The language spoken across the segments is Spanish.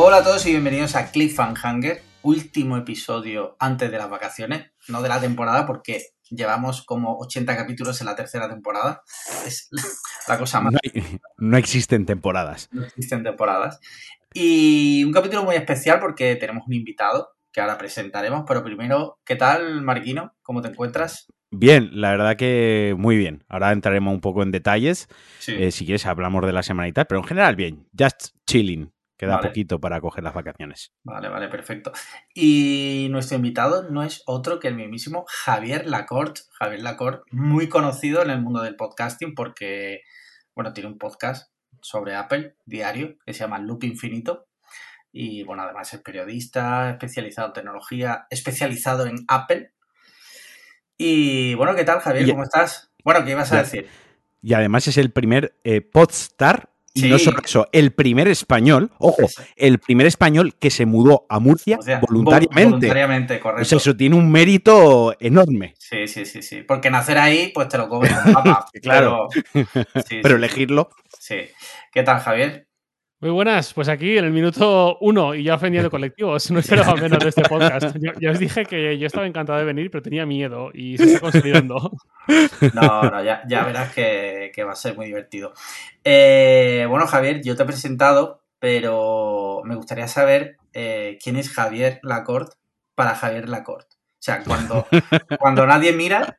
Hola a todos y bienvenidos a Cliffhanger, último episodio antes de las vacaciones, no de la temporada porque llevamos como 80 capítulos en la tercera temporada. Es la cosa más... No, hay- no existen temporadas. no existen temporadas. Y un capítulo muy especial porque tenemos un invitado que ahora presentaremos, pero primero, ¿qué tal, Marquino? ¿Cómo te encuentras? Bien, la verdad que muy bien. Ahora entraremos un poco en detalles. Sí. Eh, si quieres, hablamos de la semana y tal, pero en general bien. Just chilling. Queda Vale. poquito para coger las vacaciones. Vale, vale, perfecto. Y nuestro invitado no es otro que el mismísimo Javier Lacorte. Javier Lacorte, muy conocido en el mundo del podcasting porque, bueno, tiene un podcast sobre Apple diario que se llama Loop Infinito. Y bueno, además es periodista, especializado en tecnología, especializado en Apple. Y bueno, ¿qué tal, Javier? Y- ¿Cómo estás? Bueno, ¿qué ibas a decir? Y además es el primer eh, podstar. Y Sí. no solo eso, el primer español, ojo, el primer español que se mudó a Murcia O sea, voluntariamente. vol- Voluntariamente, correcto. Pues eso tiene un mérito enorme. Sí, sí, sí, sí. Porque nacer ahí, pues te lo comes. Claro. Pero, sí, Pero sí, elegirlo. Sí. ¿Qué tal, Javier? Muy buenas, pues aquí en el minuto uno y ya ofendiendo colectivos, no esperaba menos de este podcast. Yo, ya os dije que yo estaba encantado de venir, pero tenía miedo y se está consolidando. No, no, ya, ya verás que, que va a ser muy divertido. Eh, bueno, Javier, yo te he presentado, pero me gustaría saber eh, quién es Javier Lacorte para Javier Lacorte. O sea, cuando, cuando nadie mira,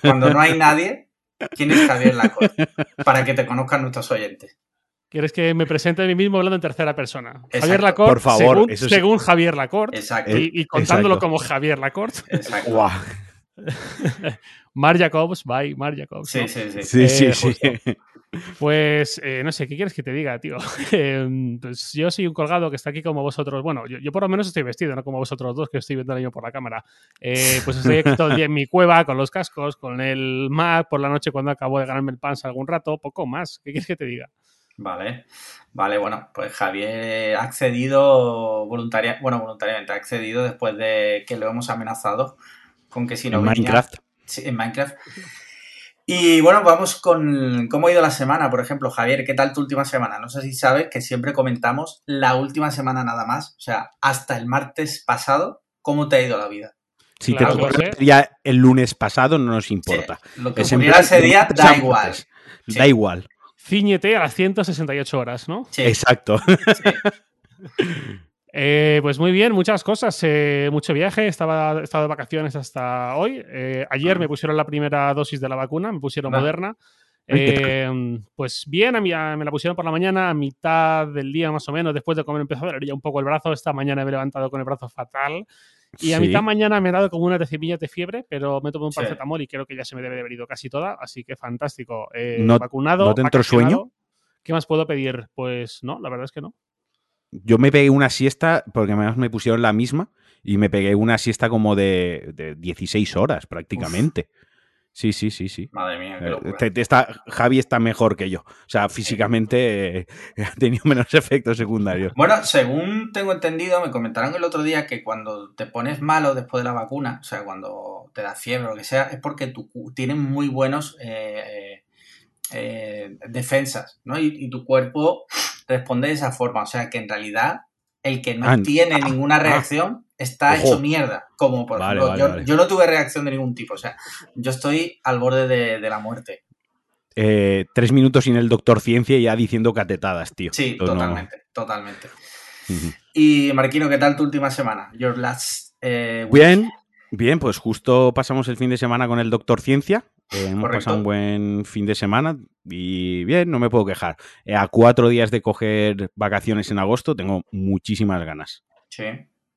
cuando no hay nadie, ¿quién es Javier Lacorte? Para que te conozcan nuestros oyentes. ¿Quieres que me presente a mí mismo hablando en tercera persona? Exacto. Javier Lacorte, Por favor, según, eso sí. según Javier Lacorte, Exacto, y, y contándolo Exacto. como Javier Lacorte. exacto. Mar Jacobs, bye, Mar Jacobs. Sí, ¿no? sí, sí. Sí, sí, Eh, sí. justo. Pues eh, no sé, ¿qué quieres que te diga, tío? Eh, pues yo soy un colgado que está aquí como vosotros. Bueno, yo, yo por lo menos estoy vestido, no como vosotros dos que estoy viendo yo por la cámara. Eh, pues estoy aquí todo el día en mi cueva con los cascos, con el Mac por la noche cuando acabo de ganarme el pans algún rato, poco más. ¿Qué quieres que te diga? Vale, vale, bueno, pues Javier ha accedido voluntaria, bueno, voluntariamente, ha accedido después de que lo hemos amenazado con que si no En venía- Minecraft. Sí, en Minecraft. Y bueno, vamos con cómo ha ido la semana, por ejemplo, Javier, ¿qué tal tu última semana? No sé si sabes que siempre comentamos la última semana nada más, o sea, hasta el martes pasado, ¿cómo te ha ido la vida? Si Claro, te tocó ya el lunes pasado, no nos importa. Sí, lo que Es en ocurriera plan ese día da igual. Sí. Da igual. Cíñete a las 168 horas, ¿no? Sí, Exacto. sí. Eh, pues muy bien, muchas cosas, eh, mucho viaje, estaba, he estado de vacaciones hasta hoy. Eh, ayer Ah. me pusieron la primera dosis de la vacuna, me pusieron Va. moderna. Eh, pues bien, a mí- a- me la pusieron por la mañana, a mitad del día más o menos, después de comer empezó a doler ya un poco el brazo. Esta mañana me he levantado con el brazo fatal. Y a Sí. mitad mañana me ha dado como unas decimillas de fiebre, pero me tomé un Sí. paracetamol y creo que ya se me debe de haber ido casi toda, así que fantástico. Eh, ¿No- vacunado. no te entró sueño? ¿Qué más puedo pedir? Pues no, la verdad es que no. Yo me pegué una siesta, porque además me pusieron la misma, y me pegué una siesta como de, de 16 horas prácticamente. Sí, sí, sí, sí. Madre mía, qué Eh, locura. Javi está mejor que yo. O sea, físicamente eh, ha tenido menos efectos secundarios. Bueno, según tengo entendido, me comentaron el otro día que cuando te pones malo después de la vacuna, o sea, cuando te da fiebre o lo que sea, es porque cu- tienes muy buenos eh, eh, defensas, ¿no? Y, y tu cuerpo responde de esa forma. O sea, que en realidad el que no Ah, tiene ah, ninguna ah. reacción está Ojo. hecho mierda. Como por Vale, ejemplo, vale, yo, vale. yo no tuve reacción de ningún tipo. O sea, yo estoy al borde de, de la muerte. Eh, tres minutos sin el doctor Ciencia y ya diciendo catetadas, tío. Sí, no- totalmente, totalmente. Y Marquino, ¿qué tal tu última semana? Your last eh. Bien, bien, pues justo pasamos el fin de semana con el doctor Ciencia. Eh, hemos Correcto. pasado un buen fin de semana y bien, no me puedo quejar. A cuatro días de coger vacaciones en agosto tengo muchísimas ganas. Sí.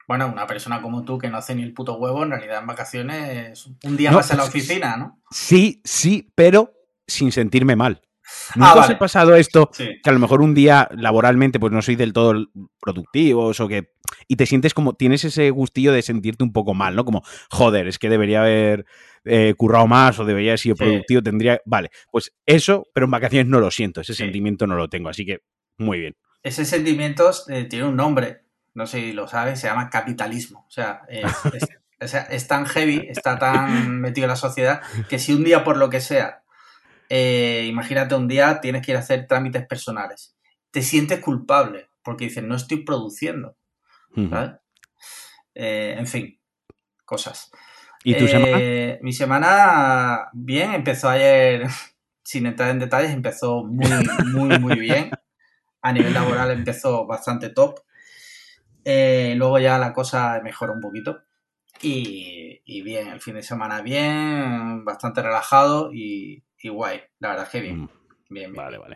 Bueno, una persona como tú que no hace ni el puto huevo, en realidad en vacaciones es un día No, más en la oficina, ¿no? Sí, sí, pero sin sentirme mal. Ah, Nunca os vale. he pasado esto Sí. que a lo mejor un día laboralmente pues no soy del todo productivos o que y te sientes como tienes ese gustillo de sentirte un poco mal, ¿no? Como joder, es que debería haber eh, currado más o debería haber sido Sí. productivo, tendría, vale, pues eso, pero en vacaciones no lo siento, ese Sí. sentimiento no lo tengo, así que muy bien. Ese sentimiento eh, tiene un nombre, no sé si lo sabes, se llama capitalismo. O sea, es, es- o sea, es tan heavy, está tan metido en la sociedad, que si un día por lo que sea, eh, imagínate un día tienes que ir a hacer trámites personales, te sientes culpable porque dicen, no estoy produciendo. ¿sabes? Eh, en fin, cosas. ¿Y tu semana? Eh, Mi semana, bien, empezó ayer, sin entrar en detalles, empezó muy, muy, muy bien. A nivel laboral empezó bastante top. Eh, luego ya la cosa mejoró un poquito. Y, y bien, el fin de semana bien, bastante relajado y, y guay. La verdad es que bien. Mm, Bien, bien, Vale, vale.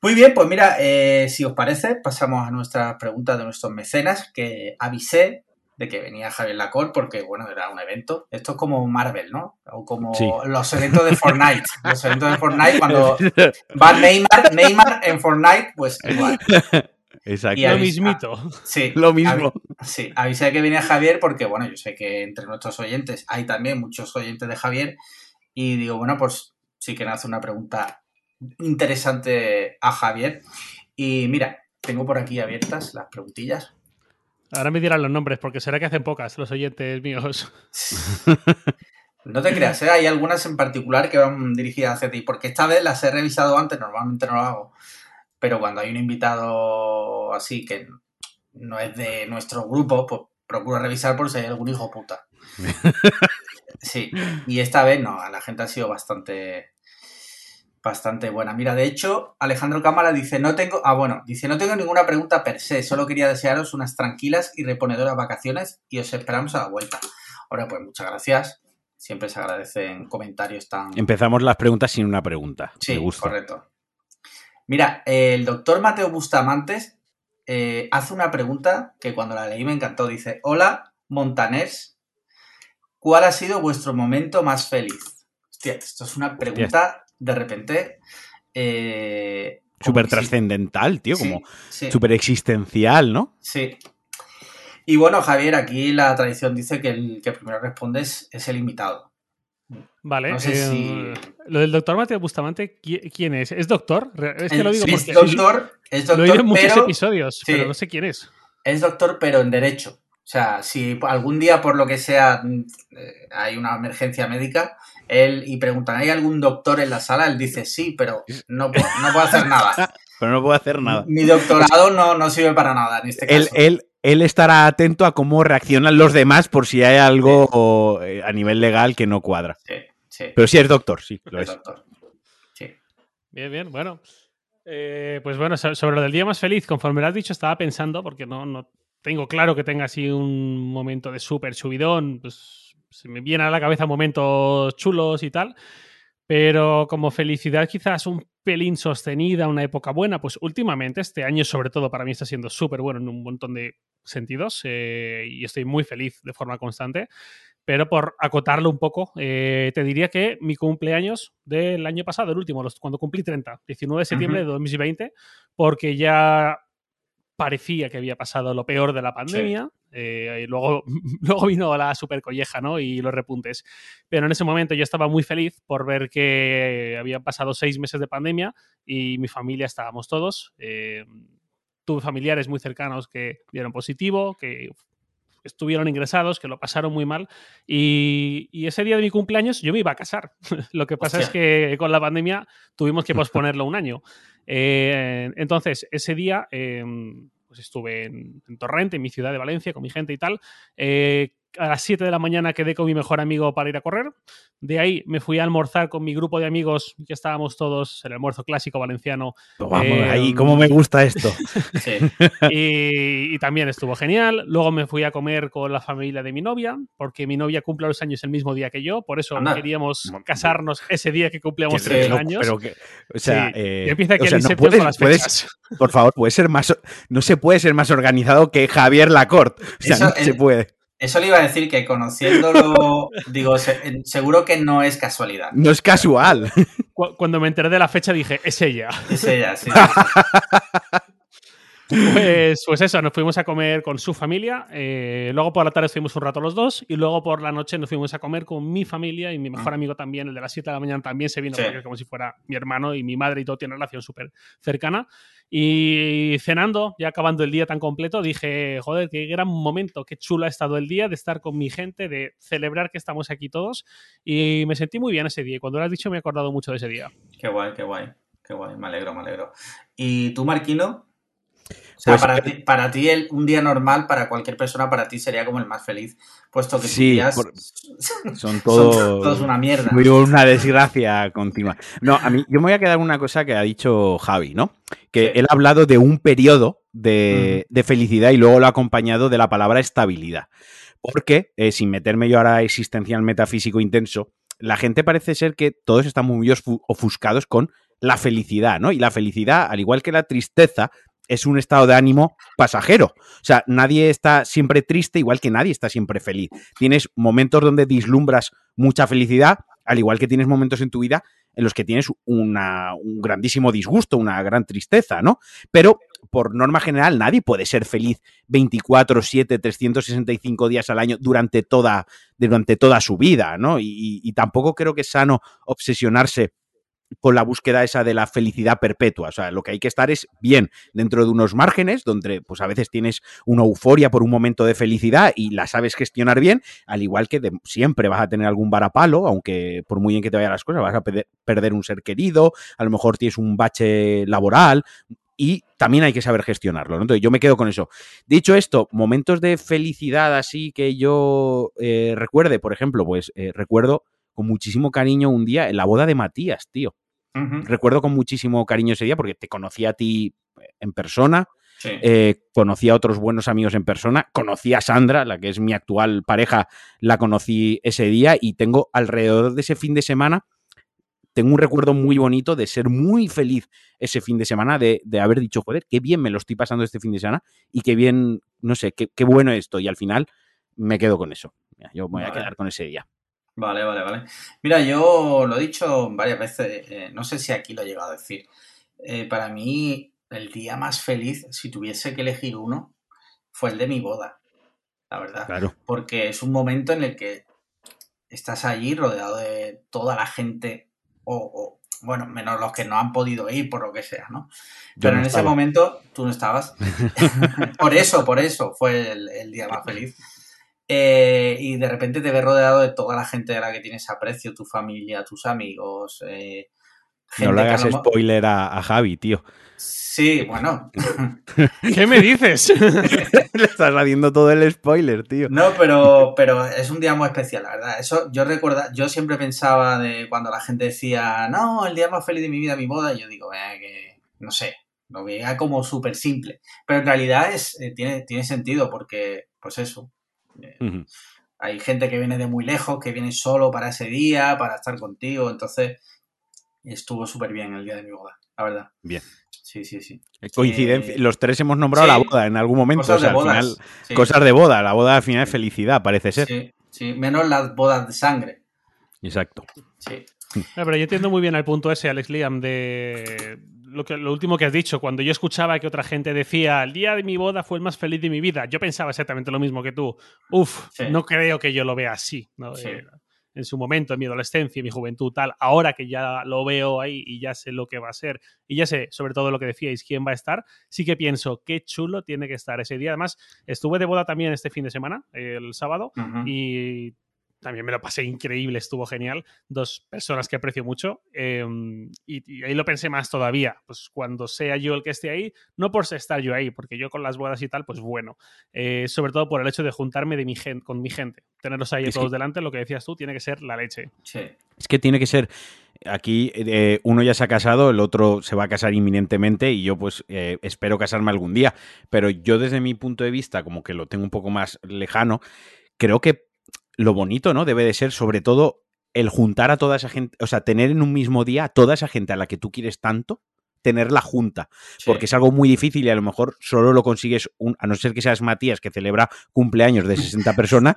Muy bien, pues mira, eh, si os parece, pasamos a nuestras preguntas de nuestros mecenas, que avisé de que venía Javier Lacor porque, bueno, era un evento. Esto es como Marvel, ¿no? O como Sí. los eventos de Fortnite. los eventos de Fortnite, cuando va Neymar, Neymar en Fortnite, pues igual. Exacto. Y Lo mismito. Sí, Lo mismo. sí, avisé que venía Javier porque, bueno, yo sé que entre nuestros oyentes hay también muchos oyentes de Javier y digo, bueno, pues sí que me hace una pregunta interesante a Javier. Y mira, tengo por aquí abiertas las preguntillas. Ahora me dirán los nombres, porque será que hacen pocas los oyentes míos. No te creas, ¿eh? hay algunas en particular que van dirigidas hacia ti, porque esta vez las he revisado antes, normalmente no lo hago, pero cuando hay un invitado así que no es de nuestro grupo, pues procuro revisar por si hay algún hijo puta. Sí, y esta vez no, la gente ha sido bastante bastante buena. Mira, de hecho, Alejandro Cámara dice, no tengo, ah, bueno, dice, no tengo ninguna pregunta per se, solo quería desearos unas tranquilas y reponedoras vacaciones y os esperamos a la vuelta. Ahora, pues muchas gracias. Siempre se agradecen comentarios tan... Empezamos las preguntas sin una pregunta. Sí, Me gusta. correcto. Mira, el doctor Mateo Bustamantes eh, hace una pregunta que cuando la leí me encantó. Dice, hola, Montaners, ¿cuál ha sido vuestro momento más feliz? Hostia, esto es una pregunta de repente... Eh, Súper trascendental, tío, sí, como sí, súper existencial, ¿no? sí. Y bueno, Javier, aquí la tradición dice que el que primero responde es, es el invitado. Vale. No sé eh, si... Lo del doctor Mateo Bustamante, ¿qui- ¿quién es? ¿Es doctor? Es que El- lo digo sí, porque es doctor, es lo he oído doctor, en muchos pero... episodios, Sí. pero no sé quién es. Es doctor, pero en derecho. O sea, si algún día, por lo que sea, eh, hay una emergencia médica, él y preguntan, ¿hay algún doctor en la sala? Él dice, sí, pero no, puedo- no puedo hacer nada. Pero no puedo hacer nada. Mi doctorado no, no sirve para nada en este Él, caso. él, él estará atento a cómo reaccionan los demás por si hay algo eh, a nivel legal que no cuadra. Sí, sí, Pero sí es doctor, sí, lo es es. doctor. Sí. Bien, bien, bueno. Eh, pues bueno, so- sobre lo del día más feliz, conforme lo has dicho, estaba pensando, porque no, no tengo claro que tenga así un momento de súper subidón, pues se me vienen a la cabeza momentos chulos y tal, pero como felicidad quizás un pelín sostenida, una época buena, pues últimamente, este año sobre todo para mí está siendo súper bueno en un montón de sentidos eh, y estoy muy feliz de forma constante. Pero por acotarlo un poco, eh, te diría que mi cumpleaños del año pasado, el último, cuando cumplí 30, 19 de septiembre de 2020, porque ya parecía que había pasado lo peor de la pandemia. eh, y luego, luego vino la super colleja, ¿no? Y los repuntes. Pero en ese momento yo estaba muy feliz por ver que habían pasado seis meses de pandemia y mi familia estábamos todos. eh, tuve familiares muy cercanos que dieron positivo, que estuvieron ingresados, que lo pasaron muy mal. Y, y ese día de mi cumpleaños yo me iba a casar. lo que pasa es que con la pandemia tuvimos que posponerlo un año. Eh, entonces, ese día eh, pues estuve en, en Torrente, en mi ciudad de Valencia, con mi gente y tal. Eh, a las 7 de la mañana quedé con mi mejor amigo para ir a correr. De ahí me fui a almorzar con mi grupo de amigos, que estábamos todos, el almuerzo clásico valenciano, Vamos, Eh, ahí, cómo me gusta esto. Sí. y, y también estuvo genial. Luego me fui a comer con la familia de mi novia, porque mi novia cumple los años el mismo día que yo, por eso Anda. queríamos casarnos ese día que cumplíamos tres años. Pero que, o sea, Sí, eh, y empieza aquí o sea, el no puedes- con las puedes- fechas. por favor, puede ser más, no se puede ser más organizado que Javier Lacorte. O sea, Eso no se puede. Eso le iba a decir que conociéndolo, digo, se- seguro que no es casualidad. No es casual. Cu- Cuando me enteré de la fecha dije, es ella. Es ella, sí. Pues, pues eso, nos fuimos a comer con su familia. eh, luego por la tarde fuimos un rato los dos. Y luego por la noche nos fuimos a comer con mi familia y mi mejor amigo también, el de las 7 de la mañana también se vino Sí. porque es como si fuera mi hermano y mi madre y todo tiene relación súper cercana. Y cenando, ya acabando el día tan completo, dije, joder, qué gran momento, qué chulo ha estado el día de estar con mi gente, de celebrar que estamos aquí todos. Y me sentí muy bien ese día. Y cuando lo has dicho me he acordado mucho de ese día. Qué guay, qué guay. Qué guay, me alegro, me alegro. ¿Y tú, Marquino? O sea, Pues, para, ti, para ti el- un día normal, para cualquier persona, para ti sería como el más feliz, puesto que Sí, días por- son son todos... todos una mierda. Muy una desgracia continua. No, a mí, yo me voy a quedar una cosa que ha dicho Javi, ¿no? Que Sí. él ha hablado de un periodo de, de felicidad y luego lo ha acompañado de la palabra estabilidad. Porque, eh, sin meterme yo ahora a existencial metafísico intenso, la gente parece ser que todos están muy ofuscados con la felicidad, ¿no? Y la felicidad, al igual que la tristeza, es un estado de ánimo pasajero. O sea, nadie está siempre triste, igual que nadie está siempre feliz. Tienes momentos donde vislumbras mucha felicidad, al igual que tienes momentos en tu vida en los que tienes una- un grandísimo disgusto, una gran tristeza, ¿no? Pero por norma general nadie puede ser feliz 24, 7, 365 días al año durante toda, durante toda su vida, ¿no? Y- y tampoco creo que es sano obsesionarse con la búsqueda esa de la felicidad perpetua. O sea, lo que hay que estar es bien dentro de unos márgenes donde pues a veces tienes una euforia por un momento de felicidad y la sabes gestionar bien, al igual que siempre vas a tener algún varapalo, aunque por muy bien que te vayan las cosas, vas a perder, un ser querido, a lo mejor tienes un bache laboral y también hay que saber gestionarlo. Entonces yo me quedo con eso. Dicho esto, momentos de felicidad así que yo eh, recuerde, por ejemplo, pues eh, recuerdo con muchísimo cariño un día en la boda de Matías, tío Recuerdo con muchísimo cariño ese día porque te conocí a ti en persona, sí. eh, conocí a otros buenos amigos en persona, conocí a Sandra, la que es mi actual pareja, la conocí ese día y tengo alrededor de ese fin de semana, tengo un recuerdo muy bonito de ser muy feliz ese fin de semana, de, de haber dicho, joder, qué bien me lo estoy pasando este fin de semana y qué bien, no sé, qué, qué bueno esto. Y al final me quedo con eso. Mira, yo me voy a quedar con ese día. Vale, vale, vale. Mira, yo lo he dicho varias veces, eh, no sé si aquí lo he llegado a decir. Eh, para mí, el día más feliz, si tuviese que elegir uno, fue el de mi boda, la verdad. Claro. Porque es un momento en el que estás allí rodeado de toda la gente, o, o, bueno, menos los que no han podido ir por lo que sea, ¿no? Yo Pero no en ese momento tú no estabas. por eso, por eso fue el, el día más feliz. Eh, y de repente te ves rodeado de toda la gente a la que tienes aprecio, tu familia, tus amigos. eh, No le hagas spoiler a, a Javi, tío. Sí, bueno. ¿Qué me dices? Le estás haciendo todo el spoiler, tío. No, pero, pero es un día muy especial, la verdad. Eso yo recuerda, yo siempre pensaba de cuando la gente decía, no, el día más feliz de mi vida, mi boda, y yo digo, eh, que no sé, lo veía como súper simple. Pero en realidad es, eh, tiene, tiene sentido porque, pues eso, eh, hay gente que viene de muy lejos, que viene solo para ese día, para estar contigo, entonces estuvo súper bien el día de mi boda, la verdad. Bien. Sí, sí, sí. Coincidencia. Eh, Los tres hemos nombrado sí. la boda en algún momento. Cosas o sea, de al bodas. final, sí. cosas de boda. La boda al final es felicidad, parece ser. Sí, sí, menos las bodas de sangre. Exacto. Sí. No, pero yo entiendo muy bien el punto ese, Alex Liam, de lo, que, lo último que has dicho. Cuando yo escuchaba que otra gente decía, el día de mi boda fue el más feliz de mi vida, yo pensaba exactamente lo mismo que tú. Uf, Sí. no creo que yo lo vea así. ¿no? Sí. Eh, en su momento, en mi adolescencia, en mi juventud, tal, ahora que ya lo veo ahí y ya sé lo que va a ser y ya sé sobre todo lo que decíais, quién va a estar, sí que pienso, qué chulo tiene que estar ese día. Además, estuve de boda también este fin de semana, el sábado, y también me lo pasé increíble, estuvo genial. Dos personas que aprecio mucho. eh, y, y ahí lo pensé más todavía. Pues cuando sea yo el que esté ahí, no por estar yo ahí, porque yo con las bodas y tal, pues bueno. Eh, sobre todo por el hecho de juntarme de mi gen- con mi gente. Tenerlos ahí Es todos que- delante, lo que decías tú, tiene que ser la leche. Sí. Es que tiene que ser. Aquí eh, uno ya se ha casado, el otro se va a casar inminentemente y yo pues eh, espero casarme algún día. Pero yo desde mi punto de vista, como que lo tengo un poco más lejano, creo que lo bonito, ¿no? Debe de ser sobre todo el juntar a toda esa gente, o sea, tener en un mismo día a toda esa gente a la que tú quieres tanto, tenerla junta. sí. porque es algo muy difícil y a lo mejor solo lo consigues, un- a no ser que seas Matías que celebra cumpleaños de 60 personas,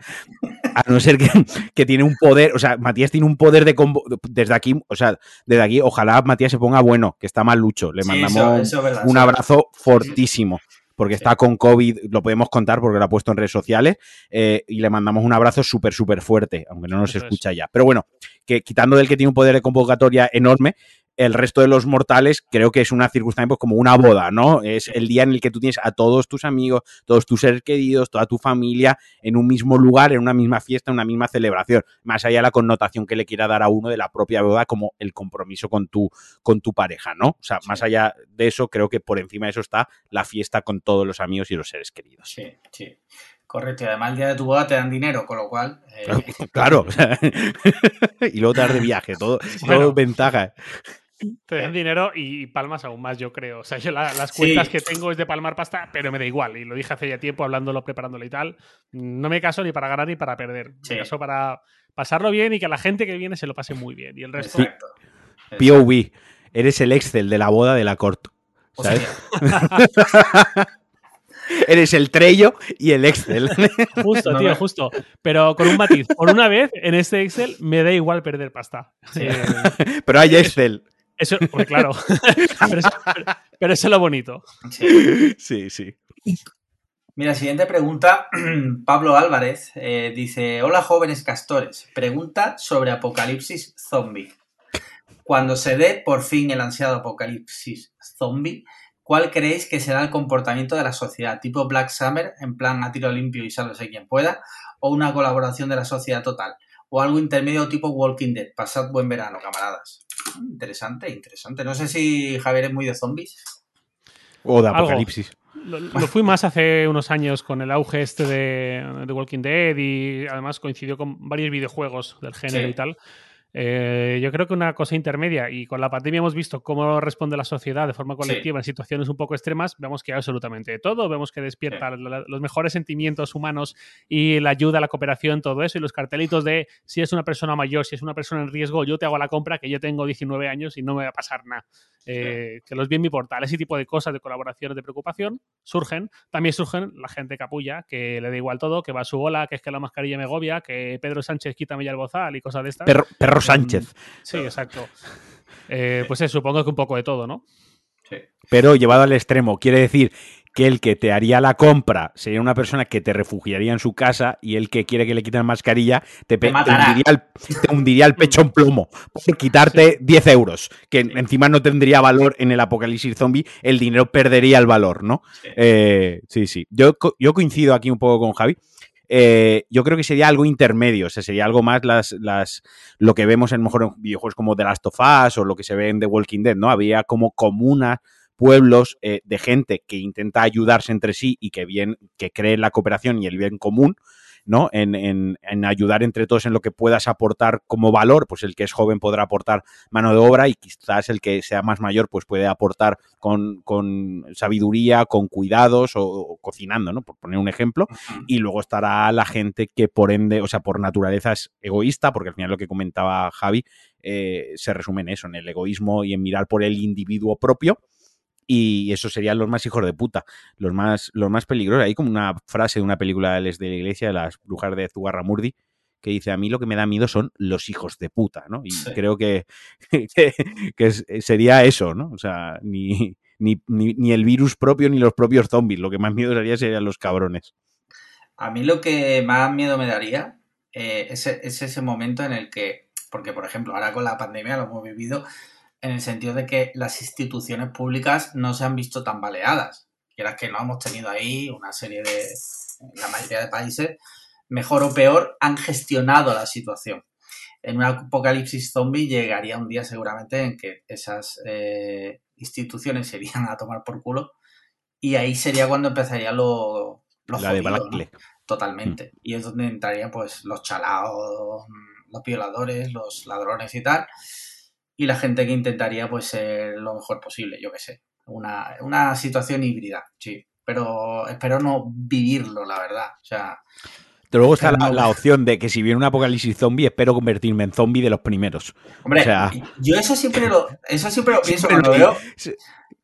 a no ser que, que tiene un poder, o sea, Matías tiene un poder de combo, desde aquí, o sea, desde aquí, ojalá Matías se ponga bueno, que está mal lucho, le Sí, mandamos eso- eso es verdad, un abrazo fortísimo. Porque está con COVID, lo podemos contar porque lo ha puesto en redes sociales, eh, y le mandamos un abrazo súper, súper fuerte, aunque no nos Eso es. escucha ya. Pero bueno, que quitando del que tiene un poder de convocatoria enorme, el resto de los mortales creo que es una circunstancia pues, como una boda, ¿no? Es el día en el que tú tienes a todos tus amigos, todos tus seres queridos, toda tu familia en un mismo lugar, en una misma fiesta, en una misma celebración. Más allá de la connotación que le quiera dar a uno de la propia boda como el compromiso con tu, con tu pareja, ¿no? O sea, más allá de eso, creo que por encima de eso está la fiesta con todos los amigos y los seres queridos. Sí, sí. Correcto, y además el día de tu boda te dan dinero, con lo cual. Eh... Claro, y luego te das de viaje, todo, bueno, todo ventaja. Te dan dinero y palmas aún más, yo creo. O sea, yo la, las cuentas sí. que tengo es de palmar pasta, pero me da igual. Y lo dije hace ya tiempo, hablándolo, preparándolo y tal. No me caso ni para ganar ni para perder. Sí. Me caso para pasarlo bien y que la gente que viene se lo pase muy bien. Y el resto. Exacto. POV, eres el Excel de la boda de la corte. ¿Sabes? Eres el Trello y el Excel. Justo, no, tío, no. justo. Pero con un matiz. Por una vez, en este Excel me da igual perder pasta. Sí. Eh, pero hay Excel. Eso, pues claro. pero, eso, pero, pero, eso, es lo bonito. Sí, sí. sí. Mira, siguiente pregunta. Pablo Álvarez eh, dice: Hola, jóvenes castores. Pregunta sobre apocalipsis zombie. Cuando se dé por fin el ansiado apocalipsis zombie, ¿cuál creéis que será el comportamiento de la sociedad? ¿Tipo Black Summer, en plan a tiro limpio y sálvese quien pueda? ¿O una colaboración de la sociedad total? ¿O algo intermedio tipo Walking Dead? Pasad buen verano, camaradas. Interesante, interesante. No sé si Javier es muy de zombies. O de apocalipsis. Lo, lo, fui más hace unos años con el auge este de, de, Walking Dead y además coincidió con varios videojuegos del género sí. y tal. Eh, yo creo que una cosa intermedia, y con la pandemia hemos visto cómo responde la sociedad de forma colectiva sí. en situaciones un poco extremas, vemos que hay absolutamente de todo, vemos que despierta sí. la, los mejores sentimientos humanos y la ayuda, la cooperación, todo eso, y los cartelitos de si es una persona mayor, si es una persona en riesgo, yo te hago la compra, que yo tengo 19 años y no me va a pasar nada. Eh, que los vi en mi portal, ese tipo de cosas, de colaboraciones, de preocupación, surgen. También surgen la gente capulla, que le da igual todo, que va a su bola, que es que la mascarilla me agobia, que Pedro Sánchez quítame ya el bozal y cosas de estas. Perro, perro Sánchez. Sí, exacto. Eh, pues eso, supongo que un poco de todo, ¿no? Sí. Pero llevado al extremo, quiere decir que el que te haría la compra sería una persona que te refugiaría en su casa y el que quiere que le quiten mascarilla te, te, te, hundiría, el, te hundiría, el, pecho en plomo por quitarte sí. 10 euros, que sí. encima no tendría valor en el apocalipsis zombie, el dinero perdería el valor, ¿no? Sí, eh, sí, sí. Yo, yo coincido aquí un poco con Javi. Eh, yo creo que sería algo intermedio, o sea, sería algo más las, las, lo que vemos en mejor videojuegos como The Last of Us o lo que se ve en The Walking Dead, ¿no? Había como comunas, pueblos eh, de gente que intenta ayudarse entre sí y que bien, que cree en la cooperación y el bien común, ¿no? En, en, en, ayudar entre todos en lo que puedas aportar como valor, pues el que es joven podrá aportar mano de obra y quizás el que sea más mayor pues puede aportar con, con sabiduría, con cuidados o, o, cocinando, ¿no? Por poner un ejemplo. Y luego estará la gente que por ende, o sea, por naturaleza es egoísta, porque al final lo que comentaba Javi eh, se resume en eso, en el egoísmo y en mirar por el individuo propio y eso serían los más hijos de puta, los más, los más peligrosos. Hay como una frase de una película de la iglesia, de las brujas de Zugarramurdi, que dice, a mí lo que me da miedo son los hijos de puta, ¿no? Y sí. creo que, que, que, sería eso, ¿no? O sea, ni, ni, ni, ni, el virus propio ni los propios zombies, lo que más miedo daría serían los cabrones. A mí lo que más miedo me daría eh, es, es ese momento en el que, porque por ejemplo, ahora con la pandemia lo hemos vivido, en el sentido de que las instituciones públicas no se han visto tan baleadas. Quieras que no, hemos tenido ahí una serie de, la mayoría de países, mejor o peor, han gestionado la situación. En un apocalipsis zombie llegaría un día seguramente en que esas eh, instituciones se irían a tomar por culo y ahí sería cuando empezaría lo, lo la jodido, de ¿no? Totalmente. Mm. Y es donde entrarían pues los chalaos, los violadores, los ladrones y tal y la gente que intentaría pues ser lo mejor posible, yo que sé. Una, una situación híbrida, sí. Pero espero no vivirlo, la verdad. O sea. Pero luego está la, la, opción de que si viene un apocalipsis zombie, espero convertirme en zombie de los primeros. Hombre, o sea, yo eso siempre lo, eso siempre lo pienso cuando veo,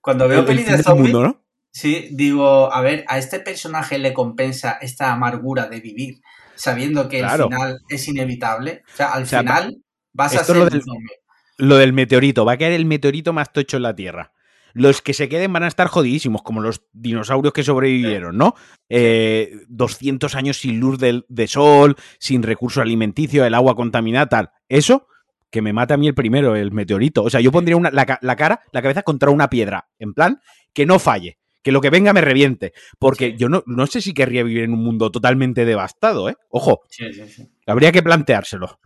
cuando veo pelis de zombies. ¿no? Sí, digo, a ver, a este personaje le compensa esta amargura de vivir, sabiendo que claro. el final es inevitable. O sea, al o sea, final vas a ser un zombie lo del meteorito. Va a caer el meteorito más tocho en la Tierra. Los que se queden van a estar jodidísimos, como los dinosaurios que sobrevivieron, ¿no? Eh, 200 años sin luz de, de, sol, sin recurso alimenticio, el agua contaminada, tal. Eso, que me mate a mí el primero, el meteorito. O sea, yo pondría una, la, cara, la cabeza contra una piedra, en plan, que no falle, que lo que venga me reviente. Porque yo no, no sé si querría vivir en un mundo totalmente devastado, ¿eh? Ojo. Sí, sí, sí. Habría que planteárselo.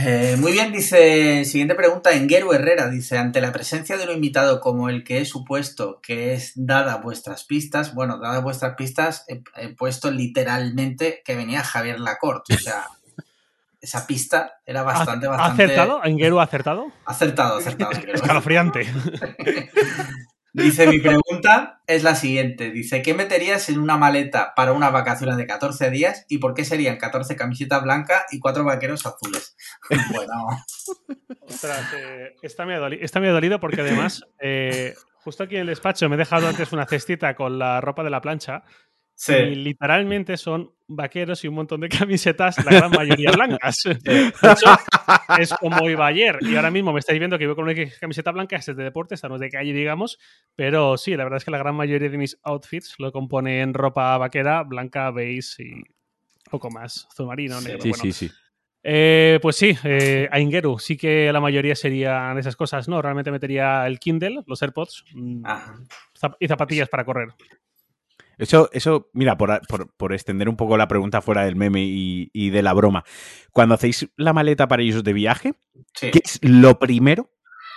Eh, muy bien, dice, siguiente pregunta, Enguero Herrera, dice, ante la presencia de un invitado como el que he supuesto que es dada vuestras pistas, bueno, dadas vuestras pistas, he, puesto literalmente que venía Javier Lacorte, o sea, esa pista era bastante, ¿Ha, bastante... ¿Acertado? ¿Enguero acertado? Acertado, acertado. Escalofriante. Dice, mi pregunta es la siguiente. Dice, ¿qué meterías en una maleta para unas vacaciones de 14 días y por qué serían 14 camisetas blancas y 4 vaqueros azules? bueno. Ostras, eh, esta, me ha dolido, porque además, eh, justo aquí en el despacho me he dejado antes una cestita con la ropa de la plancha Sí. Y literalmente son vaqueros y un montón de camisetas, la gran mayoría blancas. De hecho, es como iba ayer. Y ahora mismo me estáis viendo que voy con una camiseta blanca, este es de deporte, esta no es de calle, digamos. Pero sí, la verdad es que la gran mayoría de mis outfits lo componen ropa vaquera, blanca, beige y poco más. Azul marino, negro. Sí, sí, sí. Eh, pues sí, eh, Aingeru, sí que la mayoría serían esas cosas, ¿no? Realmente metería el Kindle, los AirPods mm, y zapatillas para correr. Eso, eso mira, por, extender un poco la pregunta fuera del meme y, de la broma. Cuando hacéis la maleta para ellos de viaje, ¿qué es lo primero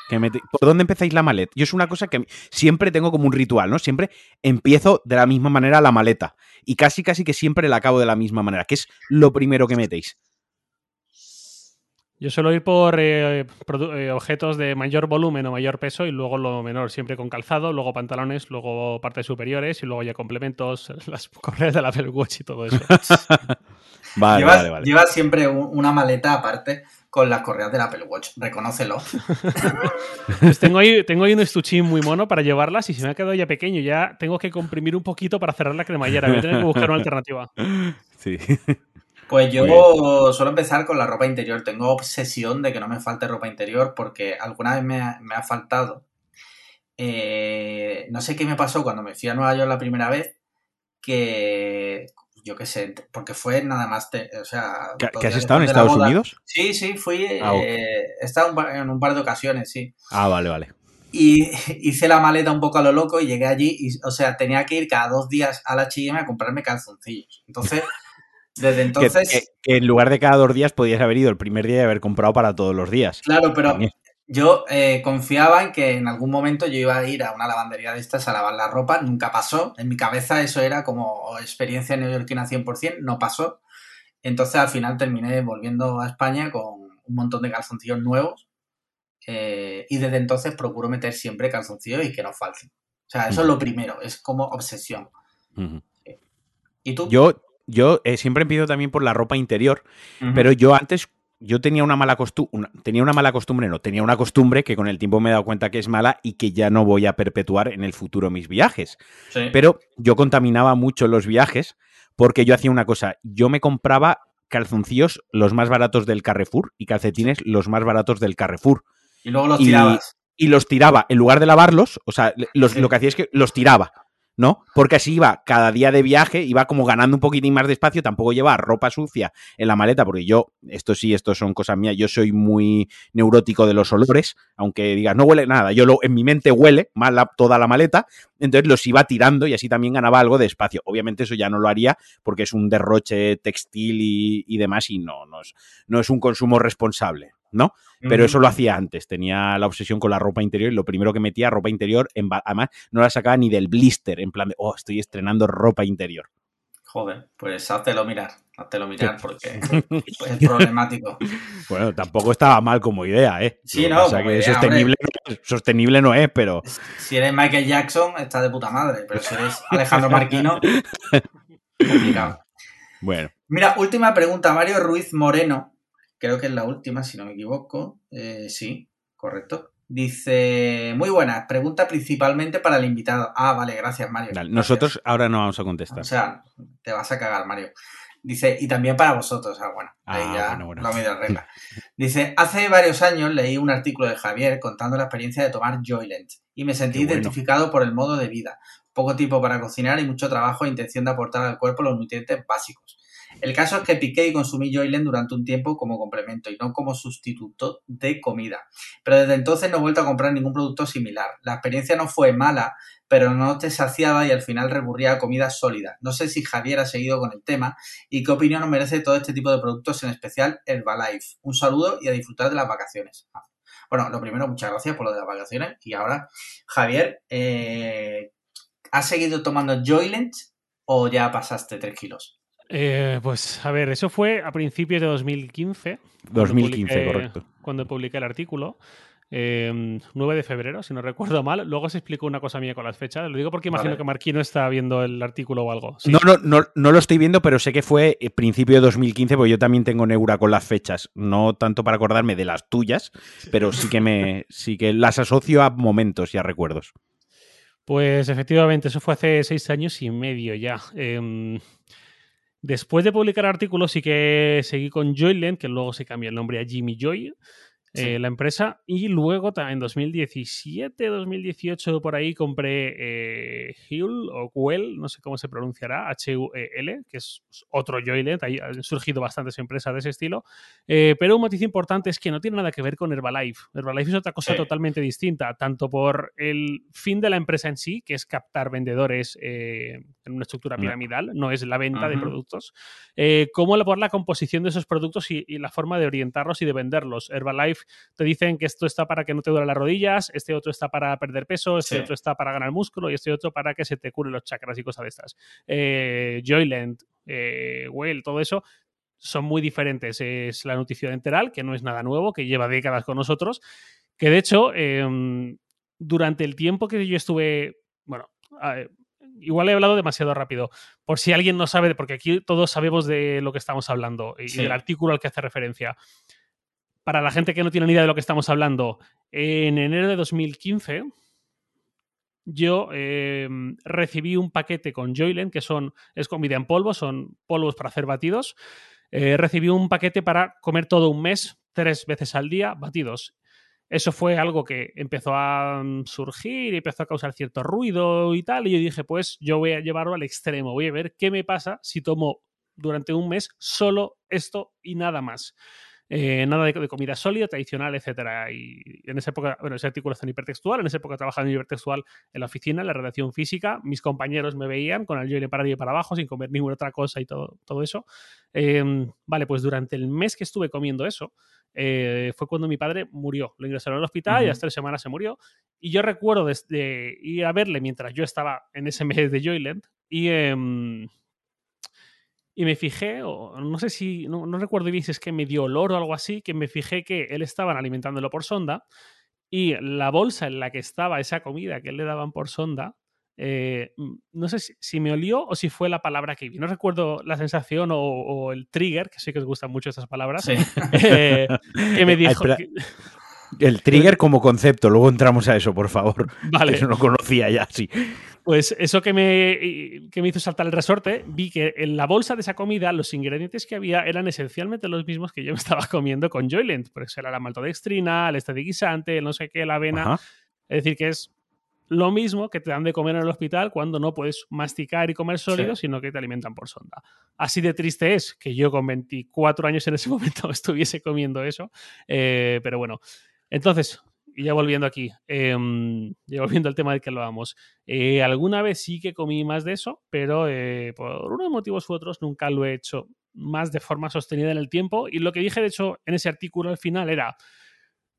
que metéis? ¿Por dónde empezáis la maleta? Yo es una cosa que siempre tengo como un ritual, ¿no? Siempre empiezo de la misma manera la maleta. Y casi, casi que siempre la acabo de la misma manera. ¿Qué es lo primero que metéis? Yo suelo ir por eh, eh, objetos de mayor volumen o mayor peso y luego lo menor, siempre con calzado, luego pantalones, luego partes superiores y luego ya complementos, las correas del Apple Watch y todo eso. vale, vale, vale. Llevas siempre una maleta aparte con las correas del Apple Watch, reconócelo. pues tengo ahí, tengo ahí un estuchín muy mono para llevarlas y si me ha quedado ya pequeño, ya tengo que comprimir un poquito para cerrar la cremallera. Voy a tener que buscar una alternativa. Sí. Pues yo suelo empezar con la ropa interior. Tengo obsesión de que no me falte ropa interior porque alguna vez me ha, faltado. Eh, no sé qué me pasó cuando me fui a Nueva York la primera vez, que yo qué sé, porque fue nada más, o sea... ¿Que, has estado en Estados Unidos? Sí, sí, fui, ah, eh, he estado en un par de ocasiones, sí. Ah, vale, vale. Y hice la maleta un poco a lo loco y llegué allí y, o sea, tenía que ir cada dos días a la H&M a comprarme calzoncillos. Entonces... Desde entonces. Que, en lugar de cada dos días podías haber ido el primer día y haber comprado para todos los días. Claro, pero yo eh, confiaba en que en algún momento yo iba a ir a una lavandería de estas a lavar la ropa. Nunca pasó. En mi cabeza eso era como experiencia neoyorquina 100%. No pasó. Entonces al final terminé volviendo a España con un montón de calzoncillos nuevos. Eh, y desde entonces procuro meter siempre calzoncillos y que no falten. O sea, eso es lo primero. Es como obsesión. ¿Y tú? Yo, yo eh, siempre empiezo también por la ropa interior, pero yo antes yo tenía una mala costumbre, tenía una mala costumbre, no, tenía una costumbre que con el tiempo me he dado cuenta que es mala y que ya no voy a perpetuar en el futuro mis viajes. Pero yo contaminaba mucho los viajes porque yo hacía una cosa, yo me compraba calzoncillos los más baratos del Carrefour y calcetines los más baratos del Carrefour. Y luego los tirabas. Y los tiraba, en lugar de lavarlos, o sea, lo que hacía es que los tiraba. ¿No? Porque así iba cada día de viaje, iba como ganando un poquitín más de espacio, tampoco llevaba ropa sucia en la maleta, porque yo, esto sí, esto son cosas mías, yo soy muy neurótico de los olores, aunque digas, no huele nada, yo lo, en mi mente huele mal toda la maleta, entonces los iba tirando y así también ganaba algo de espacio. Obviamente eso ya no lo haría porque es un derroche textil y, demás y no, no es, no es un consumo responsable. ¿No? Pero eso lo hacía antes, tenía la obsesión con la ropa interior y lo primero que metía ropa interior, en, además no la sacaba ni del blister, en plan de, oh, estoy estrenando ropa interior. Joder, pues háztelo mirar, háztelo mirar porque es problemático. Bueno, tampoco estaba mal como idea, ¿eh? Sí, no. O sea que sostenible, no es, sostenible no es, pero... Si eres Michael Jackson, está de puta madre, pero si eres Alejandro Marquino, complicado. Bueno. Mira, última pregunta, Mario Ruiz Moreno creo que es la última, si no me equivoco. Eh, sí, correcto. Dice, muy buena, pregunta principalmente para el invitado. Ah, vale, gracias Mario. Nosotros ahora no vamos a contestar. O sea, te vas a cagar, Mario. Dice, y también para vosotros, ah, bueno, ahí ah, ya bueno, la media regla. Dice, hace varios años leí un artículo de Javier contando la experiencia de tomar Joylent y me sentí identificado por el modo de vida. Poco tiempo para cocinar y mucho trabajo e intención de aportar al cuerpo los nutrientes básicos. El caso es que piqué y consumí Joyland durante un tiempo como complemento y no como sustituto de comida. Pero desde entonces no he vuelto a comprar ningún producto similar. La experiencia no fue mala, pero no te saciaba y al final recurría a comidas sólidas. No sé si Javier ha seguido con el tema y qué opinión merece todo este tipo de productos, en especial Herbalife. Un saludo y a disfrutar de las vacaciones. Bueno, lo primero, muchas gracias por lo de las vacaciones. Y ahora, Javier, eh, ¿has seguido tomando Joyland o ya pasaste 3 kilos? Eh, pues a ver, eso fue a principios de 2015. 2015, correcto. Cuando publiqué el artículo. 9 em, de febrero, si no recuerdo mal. Luego se explicó una cosa mía con las fechas. Lo digo porque imagino que Marquino está viendo el artículo o algo. No, no, no, no lo estoy viendo, pero sé que fue eh, principio de 2015, porque yo también tengo Neura con las fechas. No tanto para acordarme de las tuyas, pero sí que me sí que las asocio a momentos y a recuerdos. Pues efectivamente, eso fue hace seis años y medio ya. Em, después de publicar el artículo, sí que seguí con Joyland, que luego se cambió el nombre a Jimmy Joy. Eh, la empresa. Y luego en 2017, 2018, por ahí compré eh, Huel o Huel, no sé cómo se pronunciará, H-U-E-L, que es otro Joyland. Ahí han surgido bastantes empresas de ese estilo. Eh, pero un motivo importante es que no tiene nada que ver con Herbalife. Herbalife es otra cosa totalmente distinta, tanto por el fin de la empresa en sí, que es captar vendedores en una estructura piramidal, no es la venta de productos, como por la composición de esos productos y, y la forma de orientarlos y de venderlos. Herbalife te dicen que esto está para que no te duelen las rodillas, este otro está para perder peso, este otro está para ganar músculo y este otro para que se te curen los chakras y cosas de estas. Eh, Joyland, eh, Well, todo eso son muy diferentes. Es la nutrición enteral, que no es nada nuevo, que lleva décadas con nosotros, que de hecho, em, durante el tiempo que yo estuve, bueno, igual he hablado demasiado rápido. Por si alguien no sabe, porque aquí todos sabemos de lo que estamos hablando y del artículo al que hace referencia para la gente que no tiene ni idea de lo que estamos hablando, en enero de 2015 yo em, recibí un paquete con Joyland, que son, es comida en polvo, son polvos para hacer batidos. Eh, recibí un paquete para comer todo un mes, tres veces al día, batidos. Eso fue algo que empezó a mm, surgir y empezó a causar cierto ruido y tal. Y yo dije, pues yo voy a llevarlo al extremo, voy a ver qué me pasa si tomo durante un mes solo esto y nada más. Eh, nada de, comida sólida, tradicional, etcétera. Y en esa época, bueno, ese artículo está en hipertextual, en esa época trabajaba en hipertextual en la oficina, en la redacción física, mis compañeros me veían con el yo para arriba y para abajo, sin comer ninguna otra cosa y todo, todo eso. Em, vale, pues durante el mes que estuve comiendo eso, eh, fue cuando mi padre murió. Lo ingresaron al hospital y a las tres semanas se murió. Y yo recuerdo de, ir a verle mientras yo estaba en ese mes de Joyland y... Y me fijé, o no sé si, no, recuerdo bien si es que me dio olor o algo así, que me fijé que él estaban alimentándolo por sonda y la bolsa en la que estaba esa comida que le daban por sonda, eh, no sé si, me olió o si fue la palabra que vi. No recuerdo la sensación o, el trigger, que sé que os gustan mucho estas palabras, eh, que me dijo... El trigger como concepto, luego entramos a eso, por favor. Vale. Eso no conocía ya, sí. Pues eso que me, que me hizo saltar el resorte, vi que en la bolsa de esa comida los ingredientes que había eran esencialmente los mismos que yo me estaba comiendo con Joyland. Por eso era la maltodextrina, el este de guisante, el no sé qué, la avena. Es decir, que es lo mismo que te dan de comer en el hospital cuando no puedes masticar y comer sólido, sino que te alimentan por sonda. Así de triste es que yo con 24 años en ese momento estuviese comiendo eso. Eh, pero bueno, entonces, y ya volviendo aquí, em, ya volviendo al tema del que hablábamos, eh, alguna vez sí que comí más de eso, pero eh, por unos motivos u otros nunca lo he hecho más de forma sostenida en el tiempo. Y lo que dije, de hecho, en ese artículo al final era,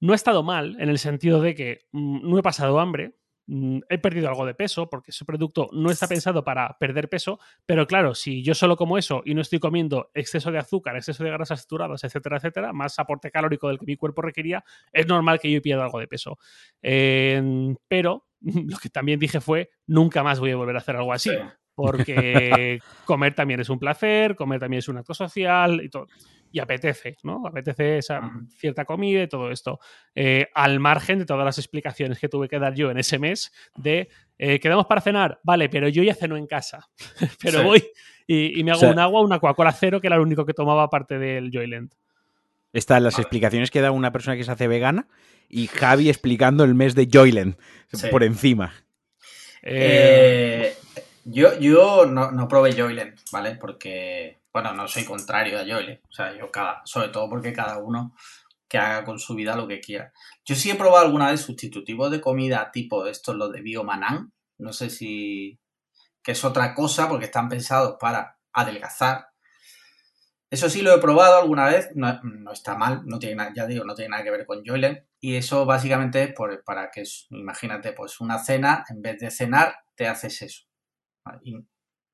no he estado mal en el sentido de que mm, no he pasado hambre, he perdido algo de peso porque ese producto no está pensado para perder peso, pero claro, si yo solo como eso y no estoy comiendo exceso de azúcar, exceso de grasas saturadas, etcétera, etcétera, más aporte calórico del que mi cuerpo requería, es normal que yo pierda algo de peso. pero lo que también dije fue, nunca más voy a volver a hacer algo así. Porque comer también es un placer, comer también es un acto social y todo y apetece, ¿no? Apetece esa cierta comida y todo esto. Eh, al margen de todas las explicaciones que tuve que dar yo en ese mes de eh, quedamos para cenar, vale, pero yo ya ceno en casa. pero voy y, me hago un agua, una Coca-Cola cero, que era lo único que tomaba aparte del Joyland. Están las explicaciones que da una persona que se hace vegana y Javi explicando el mes de Joyland por encima. Eh, Yo, yo no, no probé Joyland, ¿vale? Porque, bueno, no soy contrario a Joyland. O sea, yo cada, sobre todo porque cada uno que haga con su vida lo que quiera. Yo sí he probado alguna vez sustitutivos de comida tipo estos, los de Biomanán. No sé si. que es otra cosa porque están pensados para adelgazar. Eso sí lo he probado alguna vez, no, está mal, no tiene nada, ya digo, no tiene nada que ver con Joyland. Y eso básicamente es por, para que, imagínate, pues una cena, en vez de cenar, te haces eso. Y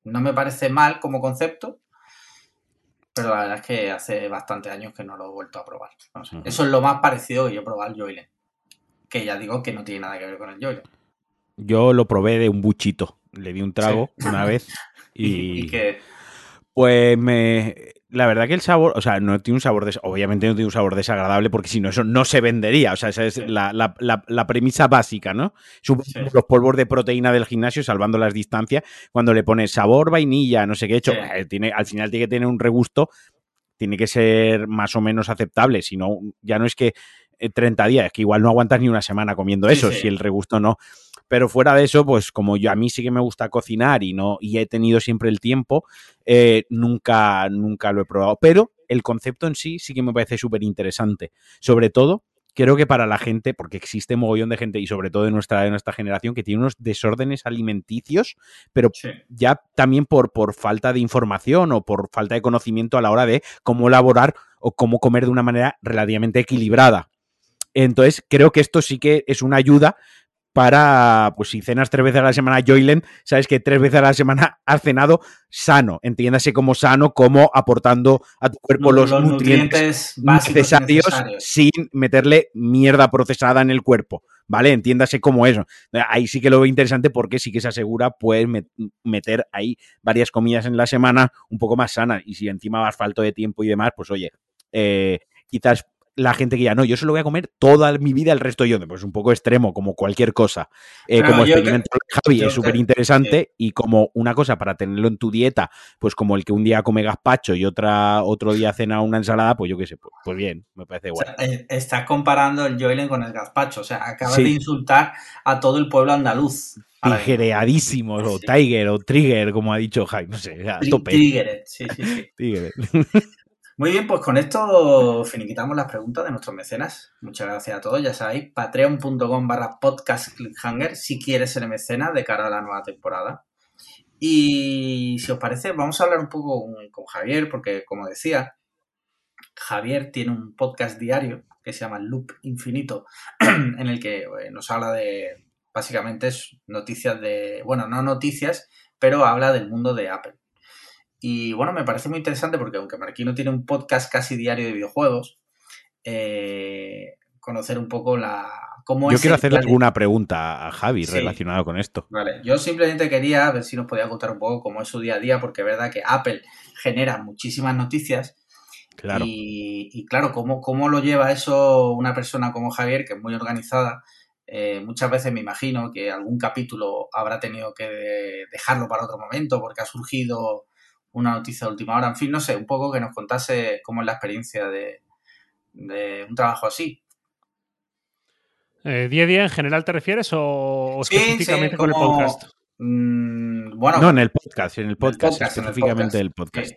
no me parece mal como concepto, pero la verdad es que hace bastante años que no lo he vuelto a probar. Eso es lo más parecido que yo he probado al Joyland. Que ya digo que no tiene nada que ver con el Joyland. Yo lo probé de un buchito. Le di un trago una vez y, ¿Y Pues me, la verdad que el sabor, o sea, no tiene un sabor, obviamente no tiene un sabor desagradable porque si no, eso no se vendería. O sea, esa es la, premisa básica, ¿no? Los polvos de proteína del gimnasio, salvando las distancias, cuando le pones sabor vainilla, no sé qué hecho, eh, tiene, al final tiene que tener un regusto, tiene que ser más o menos aceptable, si no, ya no es que 30 eh, días, es que igual no aguantas ni una semana comiendo eso, si el regusto no. Pero fuera de eso, pues como yo a mí sí que me gusta cocinar y no y he tenido siempre el tiempo, eh, nunca nunca lo he probado. Pero el concepto en sí sí que me parece súper interesante. Sobre todo, creo que para la gente, porque existe mogollón de gente y sobre todo de nuestra, de nuestra generación que tiene unos desórdenes alimenticios, pero ya también por, por falta de información o por falta de conocimiento a la hora de cómo elaborar o cómo comer de una manera relativamente equilibrada. Entonces, creo que esto sí que es una ayuda para, pues si cenas tres veces a la semana Joylen, sabes que tres veces a la semana has cenado sano, entiéndase como sano, como aportando a tu cuerpo los, nutrientes, necesarios, sin meterle mierda procesada en el cuerpo, ¿vale? Entiéndase como eso. Ahí sí que lo veo interesante porque sí que se asegura puedes meter ahí varias comidas en la semana un poco más sanas y si encima vas falto de tiempo y demás, pues oye, eh, quizás la gente que ya no, yo se lo voy a comer toda mi vida el resto yo, pues un poco extremo, como cualquier cosa. Eh, como experimento de Javi es súper interesante y como una cosa para tenerlo en tu dieta, pues como el que un día come gazpacho y otra, otro día cena una ensalada, pues yo qué sé, pues, pues bien, me parece guay. Eh, estás comparando el Joylen con el gazpacho, o sea, acabas de insultar a todo el pueblo andaluz. Tigereadísimo, o Tiger, o Trigger, como ha dicho Javi, no sé, a tope. Trigger, sí, sí, sí. Muy bien, pues con esto finiquitamos las preguntas de nuestros mecenas. Muchas gracias a todos. Ya sabéis, patreon.com barra podcast si quieres ser mecena de cara a la nueva temporada. Y si os parece, vamos a hablar un poco con, Javier, porque como decía, Javier tiene un podcast diario que se llama Loop Infinito, en el que eh, nos habla de, básicamente, noticias de, bueno, no noticias, pero habla del mundo de Apple. Y bueno, me parece muy interesante porque aunque Marquino tiene un podcast casi diario de videojuegos, eh, conocer un poco la... Cómo yo quiero hacerle alguna pregunta a Javi relacionada con esto. Vale, yo simplemente quería ver si nos podía contar un poco cómo es su día a día, porque es verdad que Apple genera muchísimas noticias. Claro. Y, claro, ¿cómo, ¿cómo lo lleva eso una persona como Javier, que es muy organizada? Eh, muchas veces me imagino que algún capítulo habrá tenido que dejarlo para otro momento porque ha surgido una noticia de última hora. En fin, no sé, un poco que nos contase cómo es la experiencia de, un trabajo así. Eh, ¿Día a día en general te refieres o, específicamente con el podcast? Mm, bueno, no, en el podcast, en el podcast, específicamente el podcast.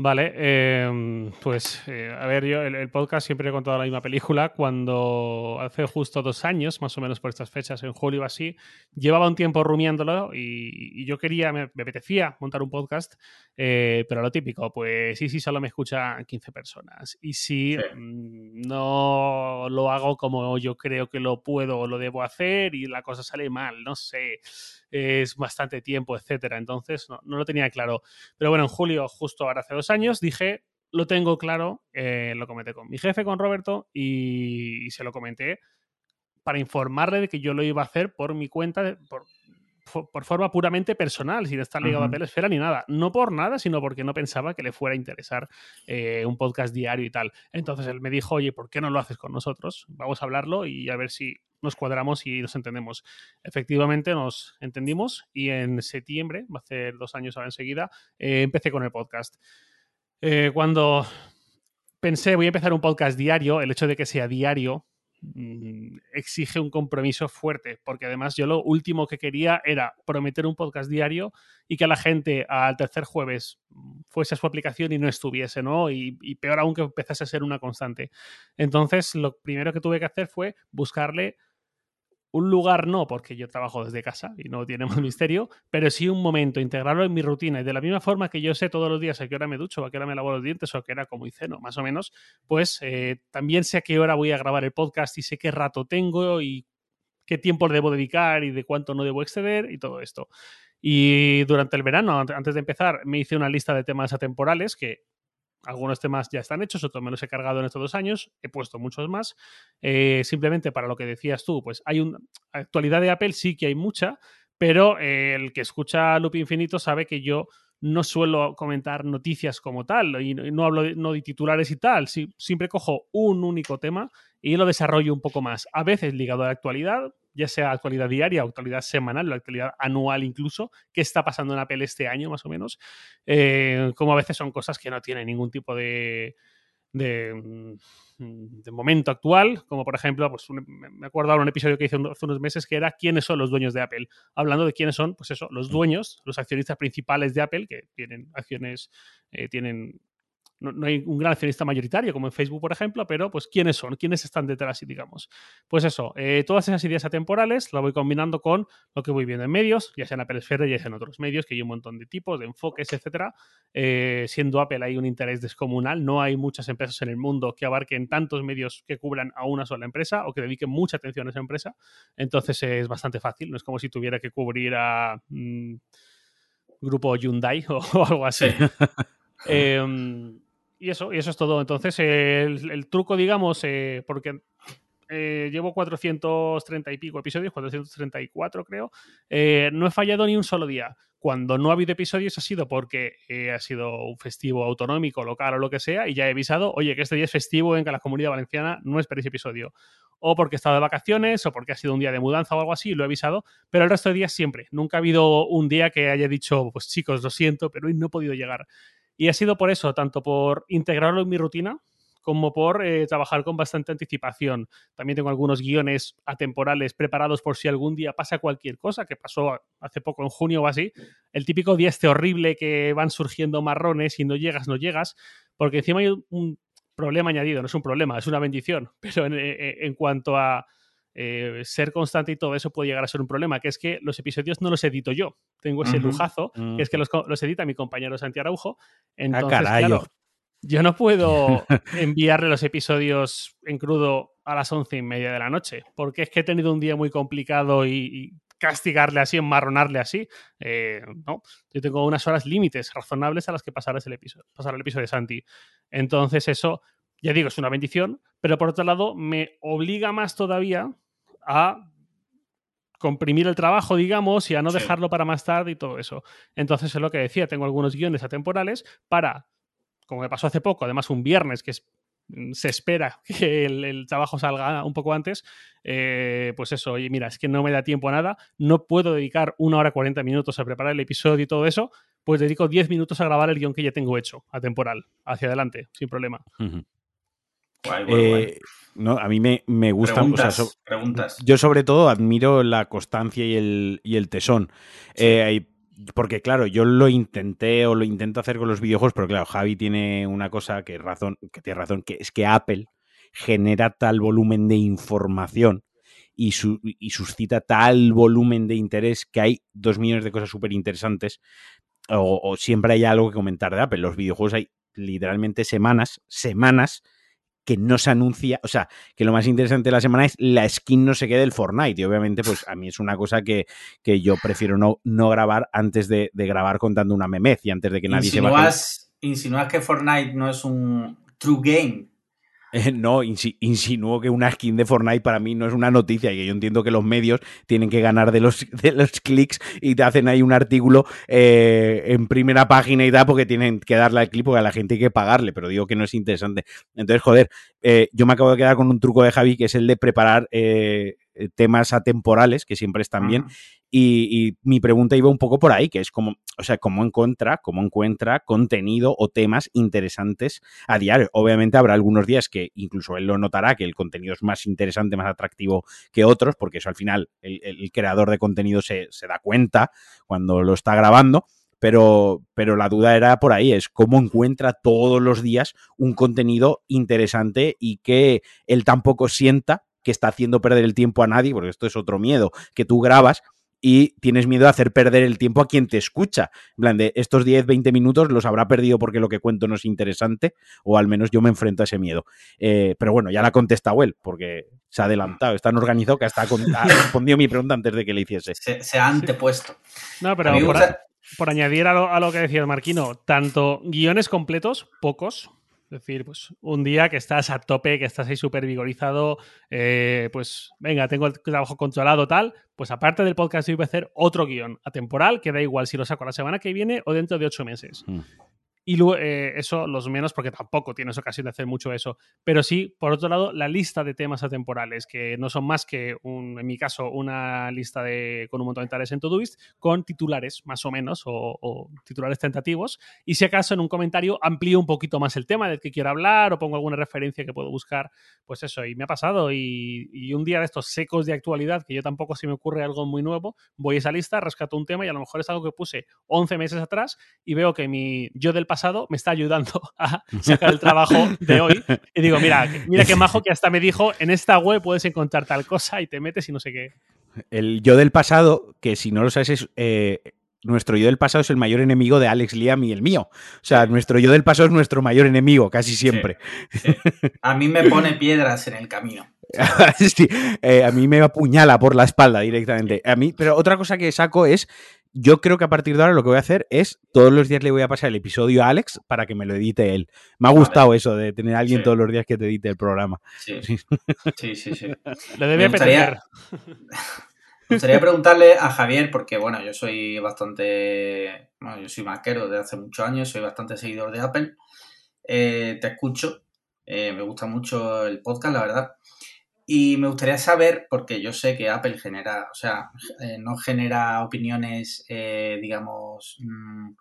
Vale, em, pues eh, a ver, yo el, podcast siempre he contado la misma película. Cuando hace justo dos años, más o menos por estas fechas, en julio así, llevaba un tiempo rumiándolo y, yo quería, me, apetecía montar un podcast, eh, pero lo típico, pues sí, sí, solo me escuchan 15 personas. Y si mm, no lo hago como yo creo que lo puedo o lo debo hacer y la cosa sale mal, no sé es bastante tiempo, etcétera. Entonces, no, lo tenía claro. Pero bueno, en julio, justo ahora hace dos años, dije, lo tengo claro, eh, lo comenté con mi jefe, con Roberto, y, se lo comenté para informarle de que yo lo iba a hacer por mi cuenta, por, por forma puramente personal, sin estar ligado a Pelesfera ni nada. No por nada, sino porque no pensaba que le fuera a interesar eh, un podcast diario y tal. Entonces él me dijo, oye, ¿por qué no lo haces con nosotros? Vamos a hablarlo y a ver si nos cuadramos y nos entendemos. Efectivamente nos entendimos y en septiembre, va a ser dos años ahora enseguida, eh, empecé con el podcast. Eh, cuando pensé voy a empezar un podcast diario, el hecho de que sea diario mm, exige un compromiso fuerte, porque además yo lo último que quería era prometer un podcast diario y que la gente al tercer jueves fuese a su aplicación y no estuviese, ¿no? Y peor aún que empezase a ser una constante. Entonces, lo primero que tuve que hacer fue buscarle un lugar no, porque yo trabajo desde casa y no tiene misterio, pero sí un momento, integrarlo en mi rutina. Y de la misma forma que yo sé todos los días a qué hora me ducho, a qué hora me lavo los dientes o a qué hora como y ceno, más o menos, pues eh, también sé a qué hora voy a grabar el podcast y sé qué rato tengo y qué tiempo debo dedicar y de cuánto no debo exceder y todo esto. Y durante el verano, antes de empezar, me hice una lista de temas atemporales que algunos temas ya están hechos, otros me los he cargado en estos dos años, he puesto muchos más. Eh, simplemente para lo que decías tú, pues hay una actualidad de Apple, sí que hay mucha, pero eh, el que escucha Loop Infinito sabe que yo no suelo comentar noticias como tal y no hablo de, no de titulares y tal, siempre cojo un único tema y lo desarrollo un poco más, a veces ligado a la actualidad, ya sea actualidad diaria, actualidad semanal, la actualidad anual incluso, qué está pasando en Apple este año más o menos, eh, como a veces son cosas que no tienen ningún tipo de, de, mm, de, momento actual, como por ejemplo, pues un, me acuerdo ahora un episodio que hice hace unos meses que era quiénes son los dueños de Apple, hablando de quiénes son, pues eso, los dueños, los accionistas principales de Apple, que tienen acciones, eh, tienen no, no, hay un gran accionista mayoritario como en Facebook, por ejemplo, pero pues quiénes son, quiénes están detrás, digamos. Pues eso, eh, todas esas ideas atemporales las voy combinando con lo que voy viendo en medios, ya sea en Apple Esfera, ya sea en otros medios, que hay un montón de tipos, de enfoques, etcétera. Eh, siendo Apple hay un interés descomunal, no hay muchas empresas en el mundo que abarquen tantos medios que cubran a una sola empresa o que dediquen mucha atención a esa empresa. Entonces es bastante fácil, no es como si tuviera que cubrir a mmm, grupo Hyundai o, o algo así. eh, y eso, y eso es todo. Entonces, el, el truco, digamos, eh, porque eh, llevo 430 y pico episodios, 434 creo, eh, no he fallado ni un solo día. Cuando no ha habido episodios ha sido porque eh, ha sido un festivo autonómico, local o lo que sea, y ya he avisado, oye, que este día es festivo en que la comunidad valenciana no esperéis episodio. O porque he estado de vacaciones, o porque ha sido un día de mudanza o algo así, lo he avisado, pero el resto de días siempre. Nunca ha habido un día que haya dicho, pues chicos, lo siento, pero hoy no he podido llegar. Y ha sido por eso, tanto por integrarlo en mi rutina, como por eh, trabajar con bastante anticipación. También tengo algunos guiones atemporales preparados por si algún día pasa cualquier cosa, que pasó hace poco en junio o así. El típico día este horrible que van surgiendo marrones y no llegas, no llegas, porque encima hay un problema añadido, no es un problema, es una bendición, pero en, en cuanto a eh, ser constante y todo eso puede llegar a ser un problema, que es que los episodios no los edito yo. Tengo ese uh -huh, lujazo, uh -huh. que es que los, los, edita mi compañero Santi Araujo. Entonces, ah, claro, yo no puedo enviarle los episodios en crudo a las once y media de la noche, porque es que he tenido un día muy complicado y, y castigarle así, enmarronarle así. Eh, no, yo tengo unas horas límites razonables a las que pasar el episodio, pasar el episodio de Santi. Entonces, eso, ya digo, es una bendición, pero por otro lado, me obliga más todavía a comprimir el trabajo, digamos, y a no sí. dejarlo para más tarde y todo eso. Entonces es lo que decía, tengo algunos guiones atemporales para, como me pasó hace poco, además un viernes, que es, se espera que el, el, trabajo salga un poco antes, eh, pues eso, oye, mira, es que no me da tiempo a nada, no puedo dedicar una hora 40 minutos a preparar el episodio y todo eso, pues dedico 10 minutos a grabar el guion que ya tengo hecho, atemporal, hacia adelante, sin problema. Uh -huh. Guay, guay, guay. Eh, no, a mí me, me gusta. Preguntas, o sea, so, preguntas. Yo, sobre todo, admiro la constancia y el, y el tesón. Sí. Eh, porque, claro, yo lo intenté o lo intento hacer con los videojuegos, pero claro, Javi tiene una cosa que, razón, que tiene razón, que es que Apple genera tal volumen de información y, su, y suscita tal volumen de interés que hay dos millones de cosas súper interesantes o, o siempre hay algo que comentar de Apple. Los videojuegos hay literalmente semanas, semanas que no se anuncia, o sea, que lo más interesante de la semana es la skin no se quede del Fortnite. Y obviamente, pues a mí es una cosa que, que yo prefiero no, no grabar antes de, de, grabar contando una memez y antes de que nadie insinúas, se baje. ¿Insinúas que Fortnite no es un true game? No, insinuó que una skin de Fortnite para mí no es una noticia y que yo entiendo que los medios tienen que ganar de los, de clics y te hacen ahí un artículo eh, en primera página y tal porque tienen que darle al clip porque a la gente hay que pagarle, pero digo que no es interesante. Entonces, joder, eh, yo me acabo de quedar con un truco de Javi que es el de preparar eh, temas atemporales, que siempre están bien. Y, mi pregunta iba un poco por ahí, que es como, o sea, cómo encuentra, cómo encuentra contenido o temas interesantes a diario. Obviamente habrá algunos días que incluso él lo notará, que el contenido es más interesante, más atractivo que otros, porque eso al final el, creador de contenido se, se da cuenta cuando lo está grabando pero, pero la duda era por ahí, es cómo encuentra todos los días un contenido interesante y que él tampoco sienta que está haciendo perder el tiempo a nadie, porque esto es otro miedo, que tú grabas y tienes miedo de hacer perder el tiempo a quien te escucha. En plan, de estos 10, 20 minutos los habrá perdido porque lo que cuento no es interesante, o al menos yo me enfrento a ese miedo. Eh, pero bueno, ya la ha contestado él, porque se ha adelantado, está tan organizado que hasta ha respondido mi pregunta antes de que le hiciese. Se, ha antepuesto. No, pero por añadir a lo, que decía Marquino, tanto guiones completos, pocos, es decir, pues un día que estás a tope, que estás ahí súper vigorizado, eh, pues venga, tengo el trabajo controlado, tal, pues aparte del podcast, voy a hacer otro guion atemporal, que da igual si lo saco la semana que viene o dentro de ocho meses. Mm. Y luego, eh, eso los menos, porque tampoco tienes ocasión de hacer mucho eso. Pero sí, por otro lado, la lista de temas atemporales, que no son más que, un, en mi caso, una lista de, con un montón de tareas en Todoist, con titulares, más o menos, o, titulares tentativos. Y si acaso en un comentario amplío un poquito más el tema del que quiero hablar o pongo alguna referencia que puedo buscar, pues eso. Y me ha pasado. Y, y un día de estos secos de actualidad, que yo tampoco se me ocurre algo muy nuevo, voy a esa lista, rescato un tema y a lo mejor es algo que puse 11 meses atrás y veo que mi yo del pasado me está ayudando a sacar el trabajo de hoy. Y digo, mira, mira qué majo que hasta me dijo, en esta web puedes encontrar tal cosa y te metes y no sé qué. El yo del pasado, que si no lo sabes es... Eh, nuestro yo del pasado es el mayor enemigo de Alex Liam y el mío. O sea, nuestro yo del pasado es nuestro mayor enemigo, casi siempre. A mí me pone piedras en el camino. Eh, a mí me apuñala por la espalda directamente. A mí, pero otra cosa que saco es yo creo que a partir de ahora lo que voy a hacer es todos los días le voy a pasar el episodio a Alex para que me lo edite él. Me ha gustado eso de tener a alguien todos los días que te edite el programa. Sí, sí, sí. sí, Lo me gustaría, me gustaría preguntarle a Javier, porque bueno, yo soy bastante. Bueno, yo soy maquero de hace muchos años, soy bastante seguidor de Apple. Eh, te escucho, eh, me gusta mucho el podcast, la verdad. Y me gustaría saber, porque yo sé que Apple genera, o sea, eh, no genera opiniones, eh, digamos, mm,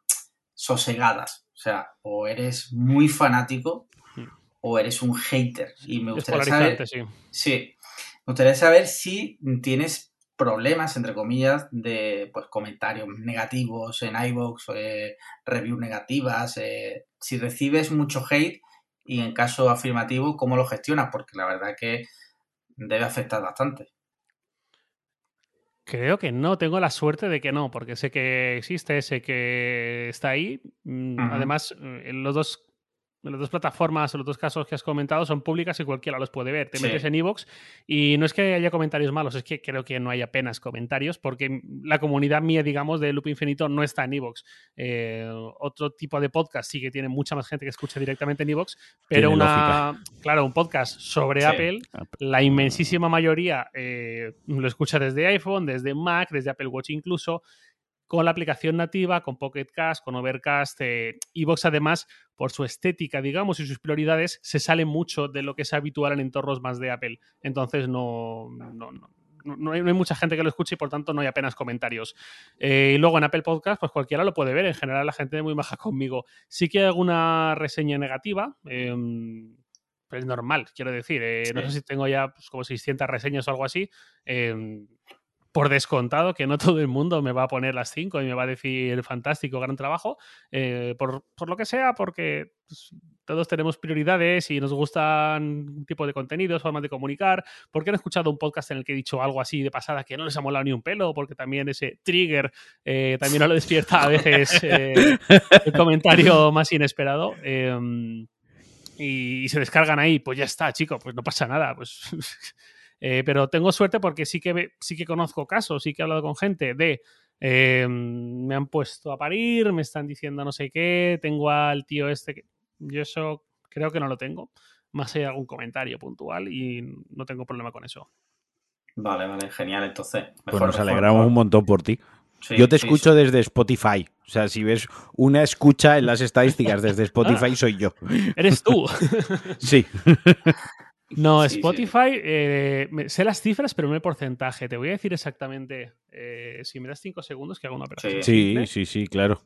sosegadas. O sea, o eres muy fanático o eres un hater. Y me gustaría saber. Sí. sí. Me gustaría saber si tienes problemas, entre comillas, de pues, comentarios negativos en iVoox, eh, reviews negativas, si recibes mucho hate y en caso afirmativo, ¿cómo lo gestionas? Porque la verdad que debe afectar bastante. Creo que no, tengo la suerte de que no, porque sé que existe, sé que está ahí. Mm, además, en los dos las dos plataformas o los dos casos que has comentado son públicas y cualquiera los puede ver. Te metes en Evox y no es que haya comentarios malos, es que creo que no hay apenas comentarios porque la comunidad mía, digamos, de Loop Infinito no está en Evox. Eh, otro tipo de podcast sí que tiene mucha más gente que escucha directamente en Evox, pero una, claro, un podcast sobre Apple, la inmensísima mayoría eh, lo escucha desde iPhone, desde Mac, desde Apple Watch incluso con la aplicación nativa, con Pocket Cast, con Overcast. Eh, Evox, además, por su estética, digamos, y sus prioridades, se sale mucho de lo que es habitual en entornos más de Apple. Entonces, no, no, no, no hay, mucha gente que lo escuche y por tanto no hay apenas comentarios. Eh, y luego en Apple Podcast, pues cualquiera lo puede ver. En general, la gente es muy baja conmigo. Sí que hay alguna reseña negativa. Eh, es normal, quiero decir. Eh, no sé si tengo ya pues, como 600 reseñas o algo así. Por descontado que no todo el mundo me va a poner las 5 y me va a decir fantástico, gran trabajo, eh, por, lo que sea, porque pues, todos tenemos prioridades y nos gustan un tipo de contenidos, formas de comunicar. porque han escuchado un podcast en el que he dicho algo así de pasada que no les ha molado ni un pelo? Porque también ese trigger eh, también no lo despierta a veces eh, el comentario más inesperado. Em, y, y, se descargan ahí, pues ya está, chico, pues no pasa nada. Pues Eh, pero tengo suerte porque sí que, sí que conozco casos, sí que he hablado con gente de em, me han puesto a parir, me están diciendo no sé qué, tengo al tío este que yo eso creo que no lo tengo, más hay algún comentario puntual y no tengo problema con eso. Vale, vale, genial, entonces. pues nos alegramos un montón por ti. Yo te escucho desde Spotify. O sea, si ves una escucha en las estadísticas desde Spotify, soy yo. Eres tú. sí. No, Sí, sí. Spotify, eh, sé las cifras, pero no el porcentaje. Te voy a decir exactamente, eh, si me das cinco segundos, que hago una operación. Sí. Sí, sí, sí, claro.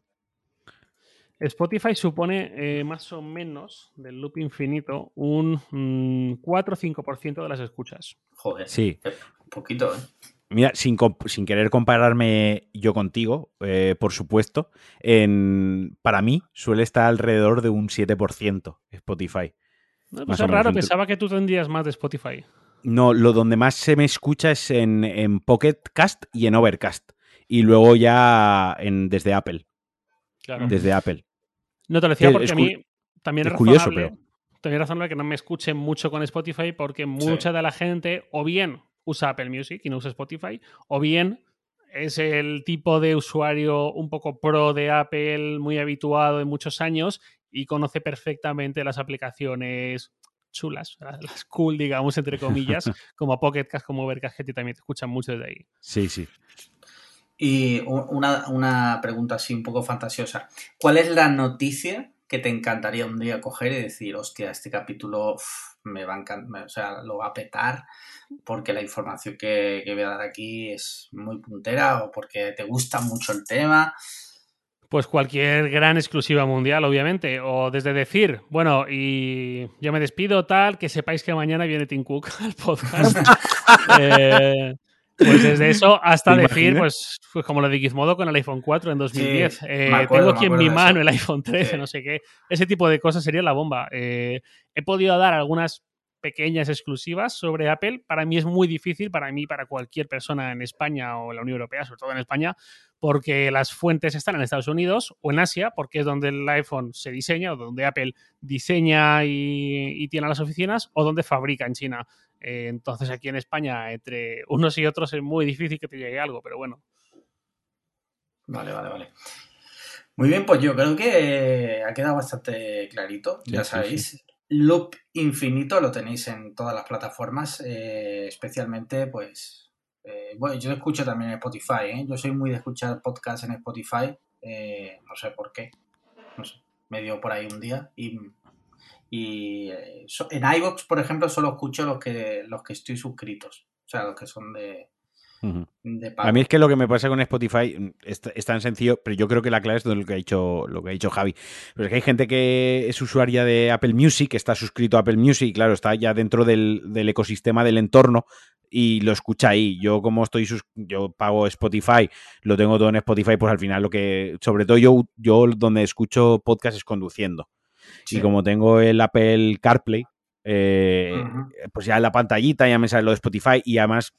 Spotify supone eh, más o menos del loop infinito un mm, 4 o 5% de las escuchas. Joder. Sí. Un poquito, ¿eh? Mira, sin, querer compararme yo contigo, eh, por supuesto, en, para mí suele estar alrededor de un 7% Spotify. No, pues es raro, pensaba que tú tendrías más de Spotify. No, lo donde más se me escucha es en, en Pocket Cast y en Overcast. Y luego ya en, desde Apple. Claro. Desde Apple. No te lo decía Es porque a mí también es, es curioso, razonable, también es razonable que no me escuchen mucho con Spotify porque Sí. mucha de la gente o bien usa Apple Music y no usa Spotify o bien es el tipo de usuario un poco pro de Apple, muy habituado en muchos años y conoce perfectamente las aplicaciones chulas, las cool, digamos, entre comillas, como Pocket Cast, como Overcast, que también te escuchan mucho desde ahí. Sí, sí. Y una, una pregunta así un poco fantasiosa. ¿Cuál es la noticia que te encantaría un día coger y decir, hostia, este capítulo uf, me va a encantar, o sea, lo va a petar porque la información que, que voy a dar aquí es muy puntera o porque te gusta mucho el tema? Pues cualquier gran exclusiva mundial, obviamente. O desde decir, bueno, y yo me despido, tal, que sepáis que mañana viene Tim Cook al podcast. Eh, pues desde eso hasta ¿Te decir, pues, pues como lo de Gizmodo con el iPhone 4 en 2010. Sí, Eh, acuerdo, tengo aquí en mi mano el iPhone 13, Sí. no sé qué. Ese tipo de cosas sería la bomba. Eh, he podido dar algunas pequeñas exclusivas sobre Apple. Para mí es muy difícil, para mí, para cualquier persona en España o en la Unión Europea, sobre todo en España, porque las fuentes están en Estados Unidos o en Asia, porque es donde el iPhone se diseña o donde Apple diseña y, y tiene las oficinas, o donde fabrica en China. Eh, entonces aquí en España, entre unos y otros, es muy difícil que te llegue algo, pero bueno. Vale, vale, vale. Muy bien, pues yo creo que ha quedado bastante clarito, Sí, ya sí, sabéis. Loop Infinito lo tenéis en todas las plataformas, eh, especialmente pues... eh, bueno, yo escucho también en Spotify, ¿eh? Yo soy muy de escuchar podcasts en Spotify, eh, no sé por qué, no sé, me dio por ahí un día y... en iVoox, por ejemplo, solo escucho los que, los que estoy suscritos, o sea, los que son de, Ujú. de pago. A mí es que lo que me pasa con Spotify mm, es, es tan sencillo, pero yo creo que la clave es lo que ha dicho, lo que ha dicho Javi. Pero es que hay gente que es usuaria de Apple Music, está suscrito a Apple Music, y claro, está ya dentro del, del ecosistema del entorno y lo escucha ahí. Yo como estoy yo pago Spotify, lo tengo todo en Spotify, pues al final lo que, sobre todo yo, yo donde escucho podcast es conduciendo. Sí. Y como tengo el Apple CarPlay, eh, pues ya en la pantallita ya me sale lo de Spotify y además,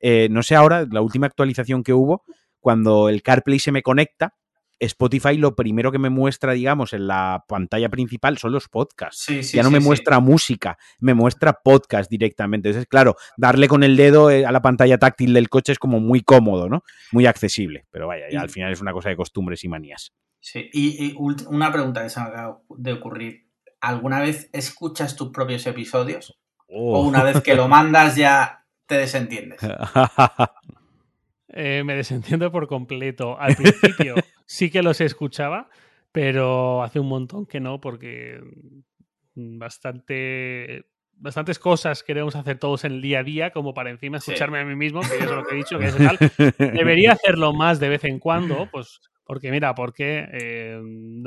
eh, no sé ahora, la última actualización que hubo, cuando el CarPlay se me conecta, Spotify lo primero que me muestra, digamos, en la pantalla principal son los podcasts. Sí, sí, ya no sí, me muestra música, me muestra podcast directamente. Entonces, claro, darle con el dedo eh, a la pantalla táctil del coche es como muy cómodo, ¿no? Muy accesible. Pero vaya, ya al final es una cosa de costumbres y manías. Sí, y, una pregunta que se me acaba de ocurrir. ¿Alguna vez escuchas tus propios episodios? ¿O Oh. una vez que lo mandas ya te desentiendes? Eh, me desentiendo por completo. Al principio sí que los escuchaba, pero hace un montón que no, porque mm, bastante bastantes cosas queremos hacer todos en el día a día, como para encima Sí. escucharme a mí mismo, que es lo que he dicho, que es tal. Debería hacerlo más de vez en cuando, pues porque mira, porque eh,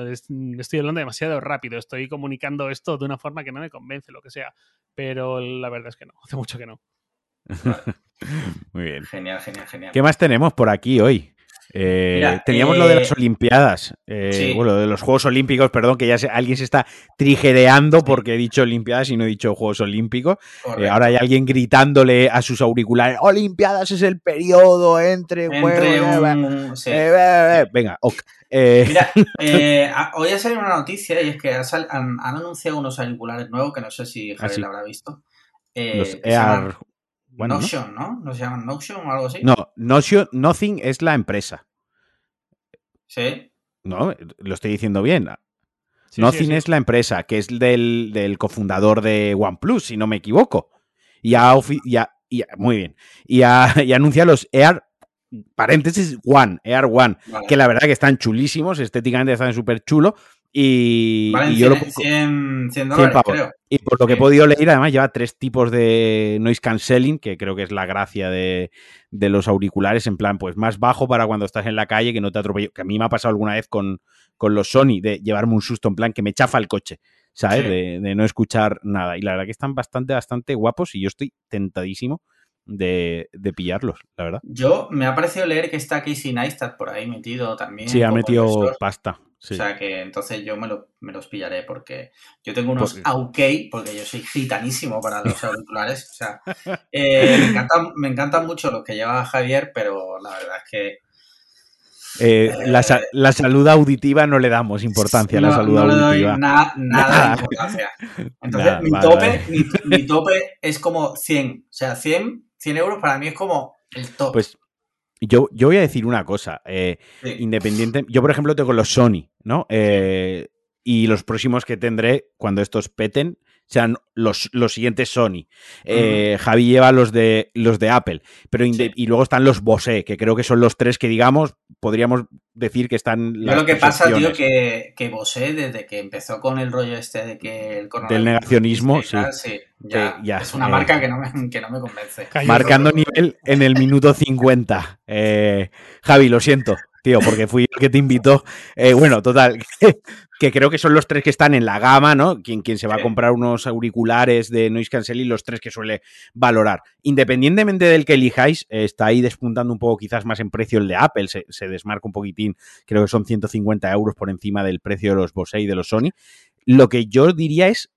es- estoy hablando demasiado rápido, estoy comunicando esto de una forma que no me convence, lo que sea, pero la verdad es que no, hace mucho que no. Muy bien. Genial, genial, genial. ¿Qué más tenemos por aquí hoy? Eh, Mira, teníamos lo de eh, las Olimpiadas, eh, sí. bueno, de los Juegos Olímpicos, perdón, que ya se- alguien se está trigereando porque he dicho Olimpiadas y no he dicho Juegos Olímpicos. Eh, ahora hay alguien gritándole a sus auriculares, Olimpiadas es el periodo entre, Entre juegos, eh, un... sí. eh, eh, eh". Venga, ok. Eh, Mira, eh, hoy ha salido una noticia y es que han, han anunciado unos auriculares nuevos que no sé si Javier lo habrá visto. Eh, los. Bueno, ¿no? Notion, ¿no? ¿No se llaman Notion o algo así? No, Notion- Nothing es la empresa. Sí. No, lo estoy diciendo bien. Sí, Nothing sí, sí. es la empresa, que es del, del cofundador de OnePlus, si no me equivoco. Y ha, ofi- y ha- y ha- muy bien. Y ha, y ha anunciado los Air, paréntesis, One, Air One, Vale. que la verdad que están chulísimos, estéticamente están súper chulos, Y, yo lo 100, pongo- 100, 100 100 dólares, pavos. creo. Y por lo que he podido leer, además lleva tres tipos de noise cancelling, que creo que es la gracia de, de los auriculares, en plan, pues más bajo para cuando estás en la calle, que no te atropelle. Que a mí me ha pasado alguna vez con, con los Sony, de llevarme un susto, en plan, que me chafa el coche, ¿sabes? Sí. De, de no escuchar nada. Y la verdad que están bastante, bastante guapos y yo estoy tentadísimo de, de pillarlos, la verdad. Yo me ha parecido leer que está Casey Neistat por ahí metido también. Sí, ha metido pasta. Sí. O sea que entonces yo me, lo- me los pillaré porque yo tengo unos Porque- AUK, porque yo soy gitanísimo para los auriculares. O sea, eh, me, encantan, me encantan mucho los que lleva Javier, pero la verdad es que Eh, la, sa- la salud auditiva no le damos importancia a la no, salud no le doy auditiva. na- nada Nada. de importancia. Entonces, mi, vale, tope, vale. Mi, mi tope es como 100. O sea, 100, 100 euros para mí es como el top. Pues yo, yo voy a decir una cosa. eh, Sí. independiente. Yo, por ejemplo, tengo los Sony, ¿no? Eh, y los próximos que tendré cuando estos peten sean los, los siguientes Sony. Eh, Javi lleva los de los de Apple, pero Sí. y luego están los Bose, que creo que son los tres que digamos podríamos decir que están Yo las lo que pasa, tío, que, que Bose, desde que empezó con el rollo este de que el coronavirus Del negacionismo, tal, sí, ya, Sí, ya, es una eh, marca que no, me, que no me convence. Marcando nivel en el minuto 50. Eh, Javi, lo siento, tío, porque fui el que te invitó. Eh, bueno, total, que creo que son los tres que están en la gama, ¿no? Quien, quien se va a comprar unos auriculares de noise cancelling, los tres que suele valorar. Independientemente del que elijáis, eh, está ahí despuntando un poco quizás más en precio el de Apple, se, se desmarca un poquitín, creo que son 150 euros por encima del precio de los Bose y de los Sony. Lo que yo diría es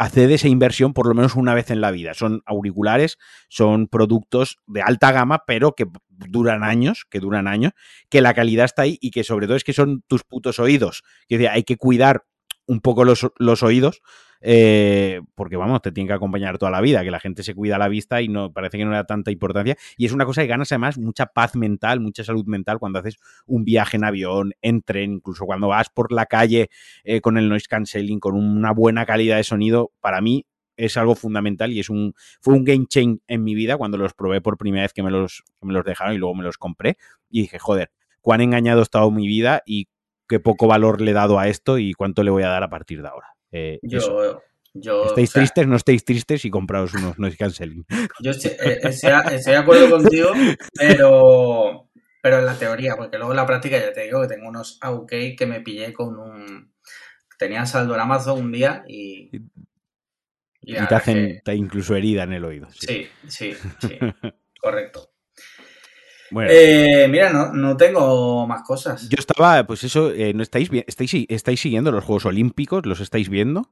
haced esa inversión por lo menos una vez en la vida. Son auriculares, son productos de alta gama, pero que duran años, que duran años, que la calidad está ahí y que sobre todo es que son tus putos oídos. Que hay que cuidar un poco los, los oídos, eh, porque vamos, te tiene que acompañar toda la vida, que la gente se cuida la vista y no parece que no da tanta importancia. Y es una cosa que ganas además mucha paz mental, mucha salud mental cuando haces un viaje en avión, en tren, incluso cuando vas por la calle eh, con el noise cancelling, con una buena calidad de sonido, para mí es algo fundamental y es un fue un game change en mi vida cuando los probé por primera vez que me los, que me los dejaron y luego me los compré y dije, joder, cuán engañado he estado mi vida y qué poco valor le he dado a esto y cuánto le voy a dar a partir de ahora. Eh, eso. Yo, yo, ¿Estáis o sea, tristes? No estéis tristes y compraos unos noise cancelling. yo estoy, eh, estoy de acuerdo contigo, pero, pero en la teoría, porque luego en la práctica ya te digo que tengo unos AUK que me pillé con un... Tenía saldo en Amazon un día y... Y, te hacen que- incluso herida en el oído. sí. Sí, sí, sí, correcto. Bueno, Eh, mira, no, no tengo más cosas. yo estaba, pues eso, eh, ¿no estáis, estáis, estáis siguiendo los Juegos Olímpicos? ¿Los estáis viendo?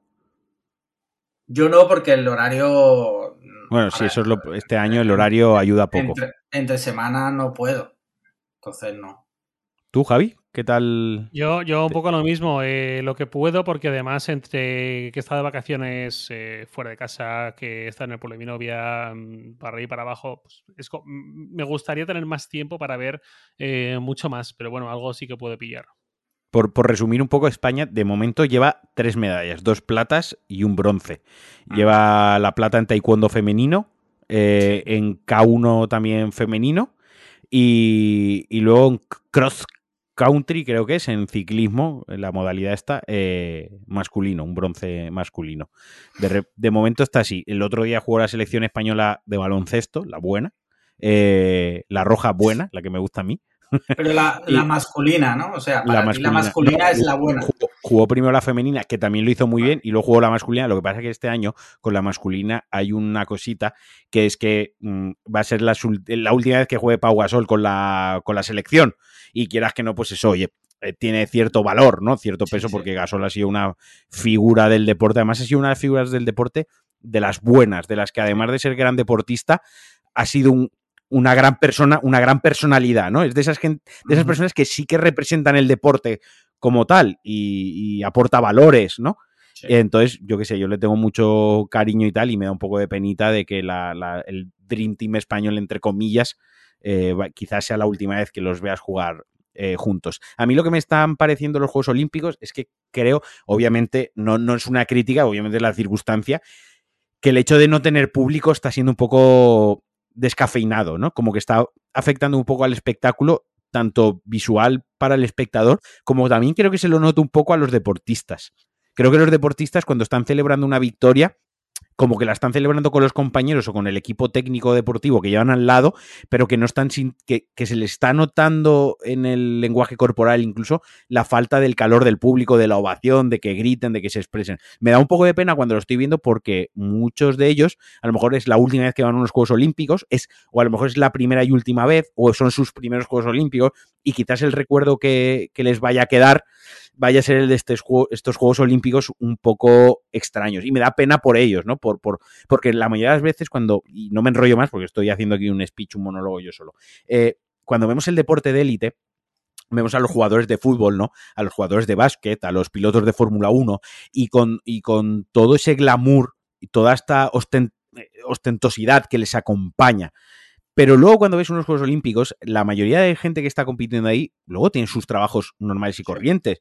Yo no, porque el horario. Bueno, sí, ahora, eso es lo, este año el horario ayuda poco. Entre, entre semana no puedo. Entonces no. ¿Tú, Javi? ¿Qué tal? Yo, yo un poco lo mismo, eh, lo que puedo, porque además entre que he estado de vacaciones eh, fuera de casa, que está en el pueblo de mi novia, mm, para arriba y para abajo, pues, es mm, me gustaría tener más tiempo para ver eh, mucho más, pero bueno, algo sí que puedo pillar. Por, por resumir un poco, España de momento lleva tres medallas, dos platas y un bronce. Ah. Lleva la plata en taekwondo femenino, en K1 también femenino y, y luego en cross country creo que es, en ciclismo, en la modalidad esta, eh, masculino, un bronce masculino. De, re- de momento está así. El otro día jugó la selección española de baloncesto, la buena, eh, la roja buena, la que me gusta a mí. Pero la, la masculina, ¿no? O sea, para ti la masculina No, es la buena. Jugó, jugó primero la femenina, que también lo hizo muy bien, y luego jugó la masculina. Lo que pasa es que este año con la masculina hay una cosita, que es que mm, va a ser la, la última vez que juegue Pau Gasol con la, con la selección. Y quieras que no, pues eso, oye, eh, tiene cierto valor, ¿no? Cierto Sí, peso, sí. porque Gasol ha sido una figura del deporte. Además, ha sido una de las figuras del deporte de las buenas, de las que además de ser gran deportista, ha sido un- una gran persona, una gran personalidad, ¿no? Es de esas, gen- de esas personas que sí que representan el deporte como tal y, y aporta valores, ¿no? Sí. Entonces, yo qué sé, yo le tengo mucho cariño y tal, y me da un poco de penita de que la- la- el Dream Team español, entre comillas, eh, quizás sea la última vez que los veas jugar eh, juntos. A mí lo que me están pareciendo los Juegos Olímpicos es que creo, obviamente, no, no es una crítica, obviamente es la circunstancia, que el hecho de no tener público está siendo un poco descafeinado, ¿no? Como que está afectando un poco al espectáculo tanto visual para el espectador, como también creo que se lo noto un poco a los deportistas. Creo que los deportistas cuando están celebrando una victoria como que la están celebrando con los compañeros o con el equipo técnico deportivo que llevan al lado, pero que no están sin, que, se le está notando en el lenguaje corporal incluso la falta del calor del público, de la ovación, de que griten, de que se expresen. Me da un poco de pena cuando lo estoy viendo porque muchos de ellos, a lo mejor es la última vez que van a unos Juegos Olímpicos, es, o a lo mejor es la primera y última vez, o son sus primeros Juegos Olímpicos, y quizás el recuerdo que, que les vaya a quedar vaya a ser el de estos, estos Juegos Olímpicos un poco extraños. Y me da pena por ellos, ¿no? Por, por, porque la mayoría de las veces cuando, y no me enrollo más porque estoy haciendo aquí un speech, un monólogo yo solo, eh, cuando vemos el deporte de élite, vemos a los jugadores de fútbol, ¿no? A los jugadores de básquet, a los pilotos de Fórmula 1, y con, y con todo ese glamour y toda esta ostent ostentosidad que les acompaña. Pero luego cuando ves unos Juegos Olímpicos, la mayoría de gente que está compitiendo ahí, luego tienen sus trabajos normales y corrientes.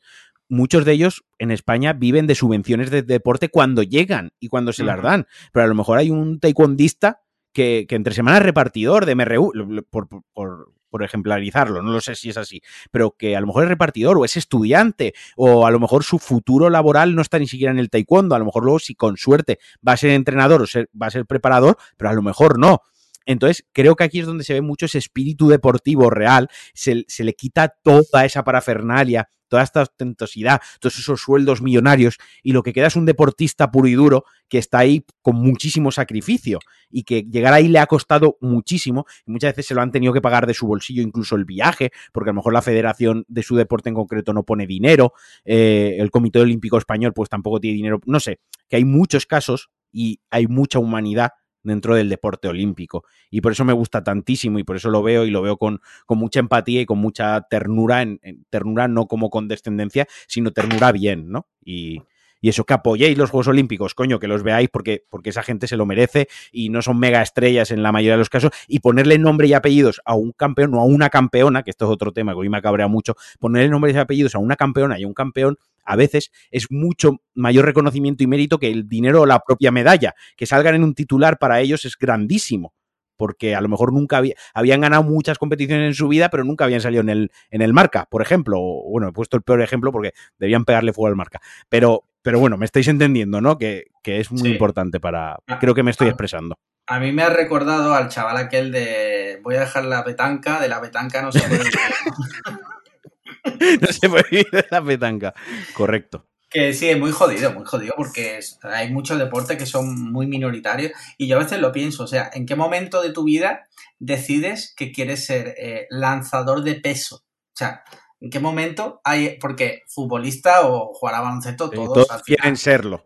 Muchos de ellos en España viven de subvenciones de deporte cuando llegan y cuando se uh -huh. las dan. Pero a lo mejor hay un taekwondista que, que entre semanas es repartidor de MRU, por, por, por, ejemplarizarlo, no lo sé si es así, pero que a lo mejor es repartidor o es estudiante o a lo mejor su futuro laboral no está ni siquiera en el taekwondo, a lo mejor luego si con suerte va a ser entrenador o ser, va a ser preparador, pero a lo mejor no. Entonces, creo que aquí es donde se ve mucho ese espíritu deportivo real, se, le quita toda esa parafernalia, toda esta ostentosidad, todos esos sueldos millonarios, y lo que queda es un deportista puro y duro que está ahí con muchísimo sacrificio y que llegar ahí le ha costado muchísimo muchas veces se lo han tenido que pagar de su bolsillo incluso el viaje, porque a lo mejor la federación de su deporte en concreto no pone dinero, eh, el Comité Olímpico Español pues tampoco tiene dinero, no sé, que hay muchos casos y hay mucha humanidad dentro del deporte olímpico. Y por eso me gusta tantísimo y por eso lo veo y lo veo con, con mucha empatía y con mucha ternura, en, ternura no como condescendencia, sino ternura bien, ¿no? Y, y eso, que apoyéis los Juegos Olímpicos, coño, que los veáis porque, porque esa gente se lo merece y no son mega estrellas en la mayoría de los casos, y ponerle nombre y apellidos a un campeón o a una campeona, que esto es otro tema que hoy me cabrea mucho, ponerle nombre y apellidos a una campeona y a un campeón a veces es mucho mayor reconocimiento y mérito que el dinero o la propia medalla. Que salgan en un titular para ellos es grandísimo, porque a lo mejor nunca había, habían ganado muchas competiciones en su vida, pero nunca habían salido en el, en el marca, por ejemplo. O, bueno, he puesto el peor ejemplo porque debían pegarle fuego al marca. Pero, pero bueno, me estáis entendiendo, ¿no? Que, que es muy sí. importante para. Creo que me estoy expresando. A mí me ha recordado al chaval aquel de voy a dejar la petanca, de la petanca no se puede no se puede vivir de la petanca. Correcto. Que sí, es muy jodido, muy jodido, porque hay muchos deportes que son muy minoritarios y yo a veces lo pienso, o sea, ¿en qué momento de tu vida decides que quieres ser eh, lanzador de peso? O sea, ¿en qué momento hay, porque futbolista o jugar a baloncesto, todos, todos quieren serlo.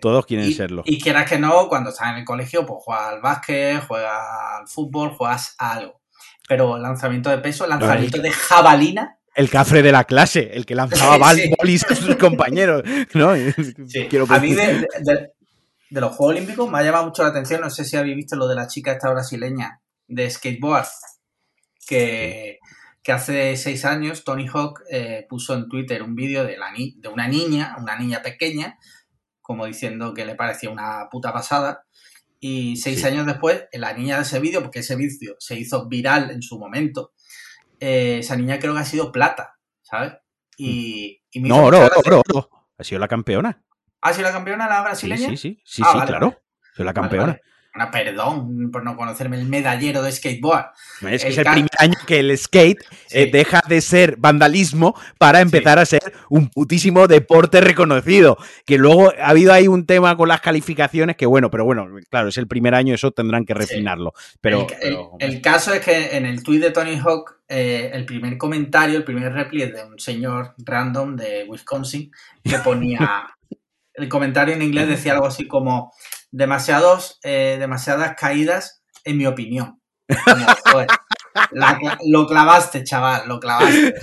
Todos quieren y, serlo. Y quieras que no, cuando estás en el colegio, pues juegas al básquet, juegas al fútbol, juegas a algo. Pero lanzamiento de peso, lanzamiento no, de jabalina, el cafre de la clase, el que lanzaba sí, bolis a sus compañeros. ¿no? Sí. Quiero a mí de, de, de, los Juegos Olímpicos me ha llamado mucho la atención, no sé si habéis visto lo de la chica esta brasileña de skateboard, que, que hace seis años Tony Hawk eh, puso en Twitter un vídeo de, la ni de una niña, una niña pequeña, como diciendo que le parecía una puta pasada, y seis sí. años después, la niña de ese vídeo, porque ese vídeo se hizo viral en su momento, eh, esa niña creo que ha sido plata, ¿sabes? Y, y no, oro, oro, oro, oro, Ha sido la campeona. ¿Ha sido la campeona la brasileña? Sí, sí, sí, sí, ah, sí vale, claro. Vale. Sido la campeona. Vale, bueno, perdón por no conocerme el medallero de skateboard. Es que el es el primer año que el skate sí. eh, deja de ser vandalismo para empezar sí. a ser un putísimo deporte reconocido. Que luego ha habido ahí un tema con las calificaciones que bueno, pero bueno, claro, es el primer año, eso tendrán que refinarlo. Sí. Pero, el, pero... El, el, caso es que en el tweet de Tony Hawk, eh, el primer comentario, el primer repli de un señor random de Wisconsin que ponía. el comentario en inglés decía algo así como demasiados, eh, demasiadas caídas, en mi opinión. Como, joder, la, lo clavaste, chaval, lo clavaste.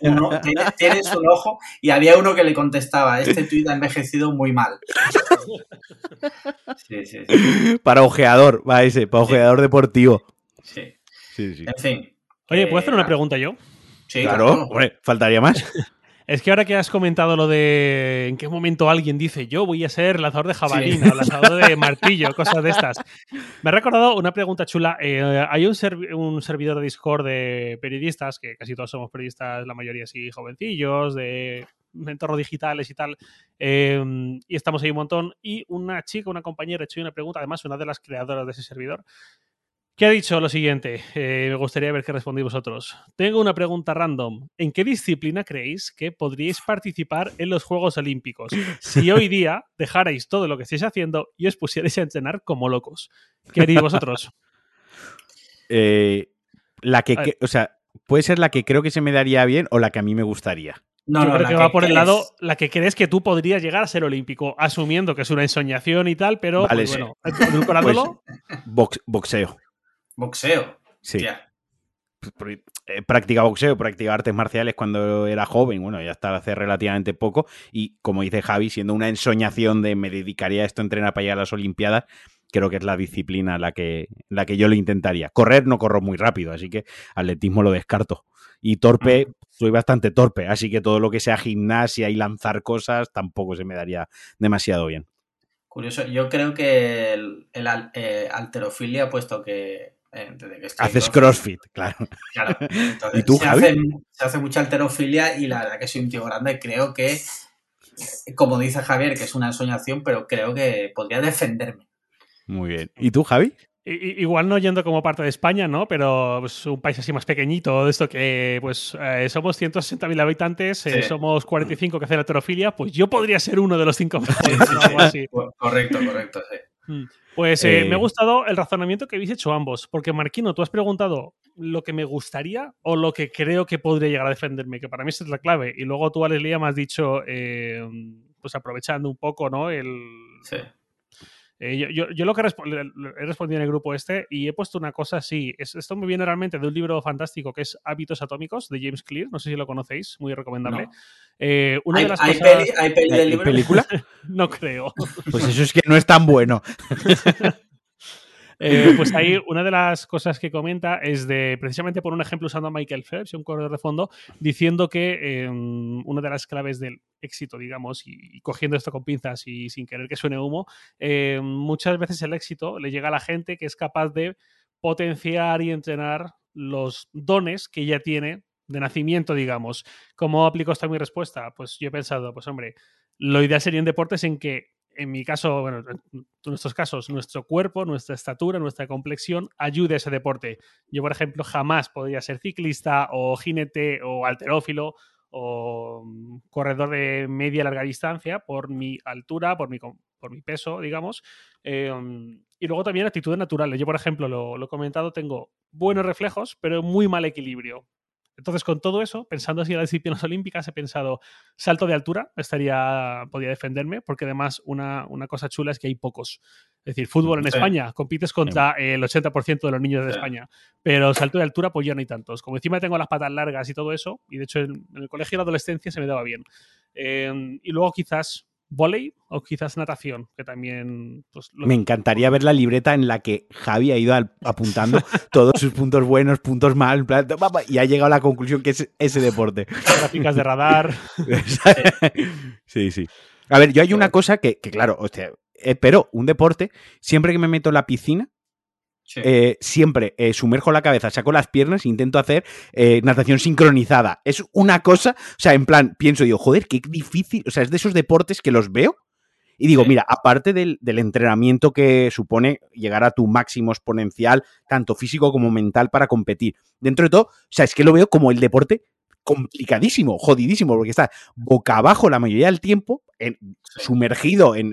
Uno, tienes, tienes, un ojo y había uno que le contestaba, este tuit ha envejecido muy mal. Sí, sí, sí. Para ojeador, va ese, para ojeador sí. deportivo. Sí. sí, sí. En fin. Oye, ¿puedo hacer una pregunta yo? Sí, claro. claro. Hombre, faltaría más. Es que ahora que has comentado lo de en qué momento alguien dice yo voy a ser lanzador de jabalina o lanzador de martillo, cosas de estas. Me ha recordado una pregunta chula. Eh, hay un, un, servidor de Discord de periodistas, que casi todos somos periodistas, la mayoría así jovencillos, de entornos digitales y tal. Em, y estamos ahí un montón. Y una chica, una compañera, ha hecho una pregunta, además, una de las creadoras de ese servidor, ¿Qué ha dicho lo siguiente? Eh, me gustaría ver qué respondéis vosotros. Tengo una pregunta random. ¿En qué disciplina creéis que podríais participar en los Juegos Olímpicos si hoy día dejarais todo lo que estáis haciendo y os pusierais a entrenar como locos? ¿Qué haríais vosotros? Eh, la que, o sea, puede ser la que creo que se me daría bien o la que a mí me gustaría. No, Yo creo que, va por el lado la que crees que tú podrías llegar a ser olímpico, asumiendo que es una ensoñación y tal, pero vale, pues, bueno, pues, boxeo. Boxeo. Sí. He practicado boxeo, practicado artes marciales cuando era joven, bueno, ya hasta hace relativamente poco, y como dice Javi, siendo una ensoñación de me dedicaría a esto entrenar para llegar a las Olimpiadas, creo que es la disciplina la que, la que yo lo intentaría. Correr no corro muy rápido, así que atletismo lo descarto. Y torpe, soy bastante torpe, así que todo lo que sea gimnasia y lanzar cosas tampoco se me daría demasiado bien. Curioso, yo creo que el, eh, alterofilia, puesto que eh, Haces crossfit, claro. Claro. ¿Y tú, se, hace, se, hace, mucha alterofilia y la verdad que soy un tío grande. Creo que, como dice Javier, que es una ensoñación, pero creo que podría defenderme. Muy bien. ¿Y tú, Javi? Igual no yendo como parte de España, ¿no? Pero pues, un país así más pequeñito, de esto que pues eh, somos 160.000 habitantes, eh, somos 45 que hacen alterofilia, pues yo podría ser uno de los cinco mejores. Correcto, correcto, sí. Mm. Pues eh, me ha eh. gustado el razonamiento que habéis hecho ambos, porque Marquino, tú has preguntado lo que me gustaría o lo que creo que podría llegar a defenderme, que para mí esa es la clave. Y luego tú, Alex me has dicho, eh, pues aprovechando un poco, ¿no? El, sí. Eh, yo, lo que he respondido en el grupo este y he puesto una cosa así. esto me viene realmente de un libro fantástico que es Hábitos Atómicos de James Clear. No sé si lo conocéis, muy recomendable. Eh, una ¿Hay, de las cosas... ¿hay película? no creo. Pues eso es que no es tan bueno. Eh, pues ahí una de las cosas que comenta es de, precisamente por un ejemplo usando a Michael Phelps, un corredor de fondo, diciendo que em, una de las claves del éxito, digamos, y, cogiendo esto con pinzas y sin querer que suene humo, em, muchas veces el éxito le llega a la gente que es capaz de potenciar y entrenar los dones que ya tiene de nacimiento, digamos. ¿Cómo aplico esta mi respuesta? Pues yo he pensado, pues hombre, lo ideal sería en deportes en que en mi caso, bueno, en nuestros casos, nuestro cuerpo, nuestra estatura, nuestra complexión ayude a ese deporte. Yo, por ejemplo, jamás podría ser ciclista o jinete o alterófilo o mm, corredor de media larga distancia por mi altura, por mi, peso, digamos. Em, y luego también actitudes naturales. Yo, por ejemplo, lo, lo, he comentado, tengo buenos reflejos, pero muy mal equilibrio. Entonces, con todo eso, pensando así en las disciplinas olímpicas, he pensado salto de altura, estaría, podría defenderme, porque además una, cosa chula es que hay pocos. Es decir, fútbol en España, compites contra el 80% de los niños de España, pero salto de altura, pues ya no hay tantos. Como encima tengo las patas largas y todo eso, y de hecho en, el colegio de la adolescencia se me daba bien. Eh, y luego quizás volei o quizás natación, que también... Pues, Me encantaría ver la libreta en la que Javi ha ido apuntando todos sus puntos buenos, puntos malos, y ha llegado a la conclusión que es ese deporte. Gráficas de radar. sí, sí. A ver, yo hay una cosa que, que claro, hostia, pero un deporte, siempre que me meto en la piscina, eh, siempre eh, sumerjo la cabeza, saco las piernas e intento hacer eh, natación sincronizada. Es una cosa, o sea, en plan, pienso, digo, joder, qué difícil. O sea, es de esos deportes que los veo y digo, mira, aparte del, entrenamiento que supone llegar a tu máximo exponencial, tanto físico como mental, para competir, dentro de todo, o sea, es que lo veo como el deporte complicadísimo, jodidísimo, porque está boca abajo la mayoría del tiempo, sumergido en,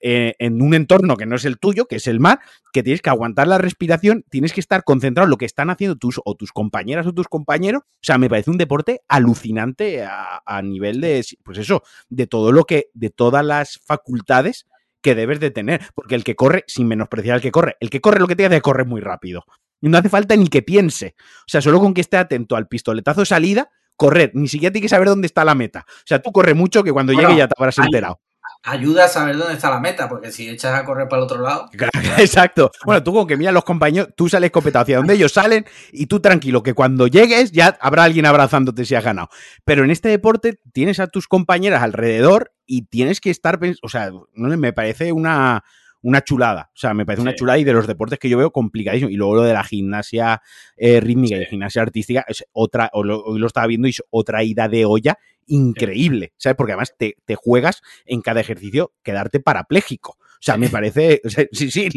eh, en un entorno que no es el tuyo, que es el mar, que tienes que aguantar la respiración, tienes que estar concentrado en lo que están haciendo tus o tus compañeras o tus compañeros. O sea, me parece un deporte alucinante a, nivel de, pues eso, de todo lo que, de todas las facultades que debes de tener. Porque el que corre, sin menospreciar al que corre, el que corre lo que te hace correr muy rápido. Y no hace falta ni que piense. O sea, solo con que esté atento al pistoletazo de salida, correr. Ni siquiera tiene que saber dónde está la meta. O sea, tú corre mucho que cuando llegue ya te habrás enterado ayuda a saber dónde está la meta, porque si echas a correr para el otro lado. Exacto. Bueno, tú con que miras los compañeros, tú sales escopetado hacia donde ellos salen y tú tranquilo, que cuando llegues ya habrá alguien abrazándote si has ganado. Pero en este deporte tienes a tus compañeras alrededor y tienes que estar, o sea, no me parece una, una chulada. O sea, me parece una chulada y de los deportes que yo veo complicadísimo. Y luego lo de la gimnasia eh, rítmica y gimnasia artística es otra, hoy lo, estaba viendo y es otra ida de olla increíble, ¿sabes? Porque además te, juegas en cada ejercicio quedarte parapléjico. O sea, me parece, sí, sí,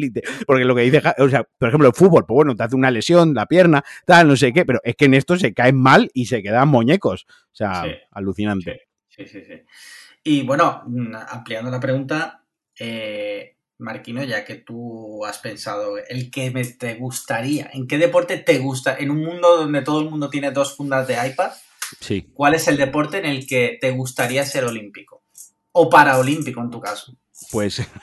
porque lo que dice, o sea, por ejemplo, el fútbol, pues bueno, te hace una lesión, la pierna, tal, no sé qué, pero es que en esto se caen mal y se quedan muñecos. O sea, alucinante. Sí, sí, sí. Y bueno, mm, ampliando la pregunta, eh, Marquino, ya que tú has pensado, el que te gustaría, ¿en qué deporte te gusta? En un mundo donde todo el mundo tiene dos fundas de iPad, sí. ¿cuál es el deporte en el que te gustaría ser olímpico? O paraolímpico en tu caso. Pues.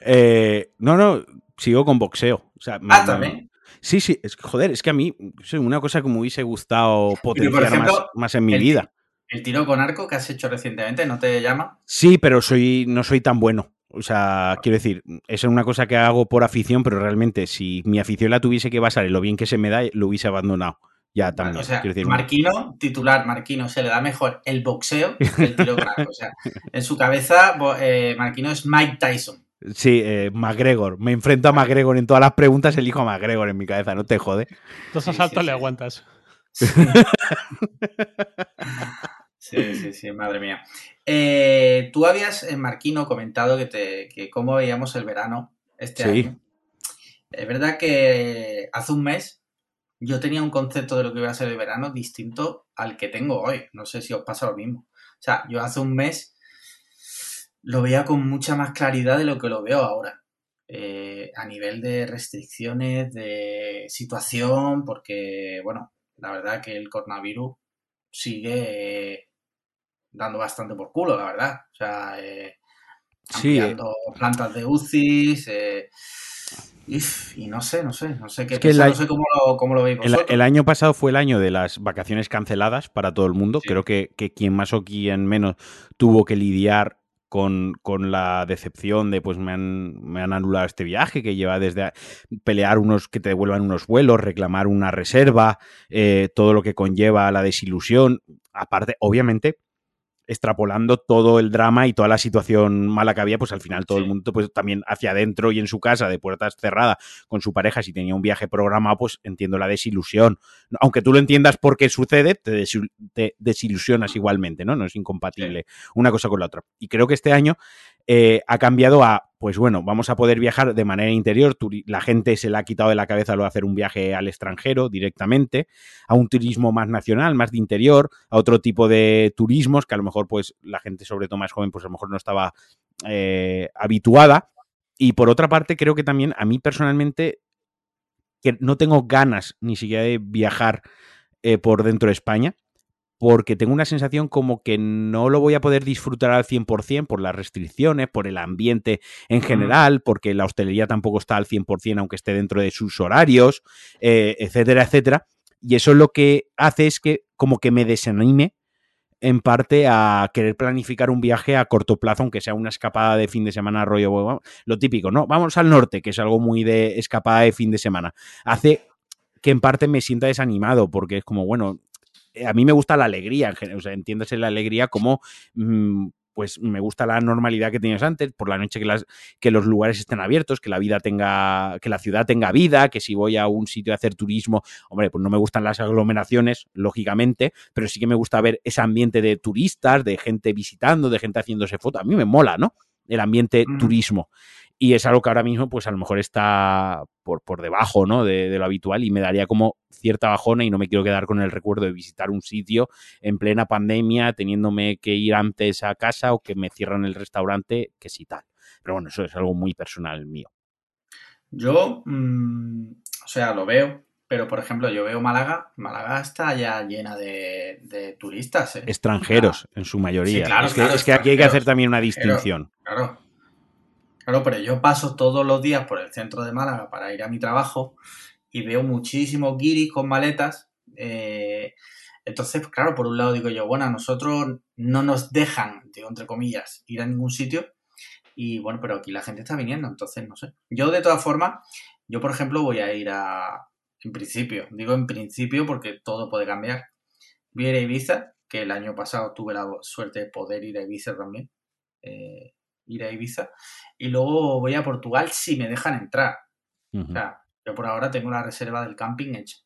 Eh, no, no, sigo con boxeo. ah, también. Sí, sí, es, joder, es que a mí es una cosa que me hubiese gustado potenciar más, en mi vida. ¿El tiro con arco que has hecho recientemente no te llama? Sí, pero soy, no soy tan bueno. O sea, quiero decir, es una cosa que hago por afición, pero realmente si mi afición la tuviese que basar en lo bien que se me da, lo hubiese abandonado. Ya también. o sea, Marquino, titular, Marquino, se le da mejor el boxeo que el tiro O sea, en su cabeza, eh, Marquino es Mike Tyson. Sí, eh, McGregor. Me enfrento a McGregor en todas las preguntas, elijo a McGregor en mi cabeza, no te jode. Dos asaltos le aguantas. Sí, sí, sí, madre mía. Eh, tú habías, en Marquino, comentado que, te, que cómo veíamos el verano este año. Es verdad que hace un mes yo tenía un concepto de lo que iba a ser el verano distinto al que tengo hoy. No sé si os pasa lo mismo. O sea, yo hace un mes lo veía con mucha más claridad de lo que lo veo ahora. Eh, a nivel de restricciones, de situación, porque, bueno, la verdad que el coronavirus sigue dando bastante por culo, la verdad. O sea, eh, ampliando plantas de UCI, eh, y, no sé, no sé, no sé qué no sé cómo lo, cómo lo veis vosotros. El, año pasado fue el año de las vacaciones canceladas para todo el mundo. Creo que, que, quien más o quien menos tuvo que lidiar con, con, la decepción de pues me han, me han anulado este viaje que lleva desde pelear unos que te devuelvan unos vuelos, reclamar una reserva, eh, todo lo que conlleva la desilusión. Aparte, obviamente, extrapolando todo el drama y toda la situación mala que había, pues al final todo el mundo, pues también hacia adentro y en su casa, de puertas cerradas, con su pareja, si tenía un viaje programado, pues entiendo la desilusión. Aunque tú lo entiendas por qué sucede, te, desilusionas igualmente, ¿no? No es incompatible una cosa con la otra. Y creo que este año eh, ha cambiado a, pues bueno, vamos a poder viajar de manera interior. La gente se le ha quitado de la cabeza lo de hacer un viaje al extranjero directamente, a un turismo más nacional, más de interior, a otro tipo de turismos que a lo mejor, pues la gente, sobre todo más joven, pues a lo mejor no estaba eh, habituada. Y por otra parte, creo que también a mí personalmente, que no tengo ganas ni siquiera de viajar eh, por dentro de España porque tengo una sensación como que no lo voy a poder disfrutar al 100% por las restricciones, por el ambiente en general, porque la hostelería tampoco está al 100% aunque esté dentro de sus horarios, eh, etcétera, etcétera. Y eso lo que hace es que como que me desanime en parte a querer planificar un viaje a corto plazo, aunque sea una escapada de fin de semana, rollo, lo típico, ¿no? Vamos al norte, que es algo muy de escapada de fin de semana. Hace que en parte me sienta desanimado, porque es como, bueno, a mí me gusta la alegría, o sea, entiéndase la alegría como... Mm, pues me gusta la normalidad que tenías antes, por la noche que, las, que los lugares estén abiertos, que la vida tenga, que la ciudad tenga vida, que si voy a un sitio a hacer turismo, hombre, pues no me gustan las aglomeraciones, lógicamente, pero sí que me gusta ver ese ambiente de turistas, de gente visitando, de gente haciéndose fotos. A mí me mola, ¿no? El ambiente mm. turismo y es algo que ahora mismo pues a lo mejor está por, por debajo ¿no? de, lo habitual y me daría como cierta bajona y no me quiero quedar con el recuerdo de visitar un sitio en plena pandemia teniéndome que ir antes a casa o que me cierran el restaurante, que sí tal. Pero bueno, eso es algo muy personal mío. Yo, mm, o sea, lo veo, pero por ejemplo, yo veo Málaga, Málaga está ya llena de, turistas. ¿eh? Extranjeros, en su mayoría. es, que, es que aquí hay que hacer también una distinción. Claro, Claro, pero yo paso todos los días por el centro de Málaga para ir a mi trabajo y veo muchísimos guiris con maletas. Eh, Entonces, claro, por un lado digo yo, bueno, a nosotros no nos dejan, digo entre comillas, ir a ningún sitio. Y bueno, pero aquí la gente está viniendo, entonces no sé. Yo de todas formas, yo por ejemplo voy a ir a, en principio, digo en principio porque todo puede cambiar. Voy a ir a Ibiza, que el año pasado tuve la suerte de poder ir a Ibiza también. Eh, ir a Ibiza. Y luego voy a Portugal si me dejan entrar. O sea, yo por ahora tengo la reserva del camping hecha.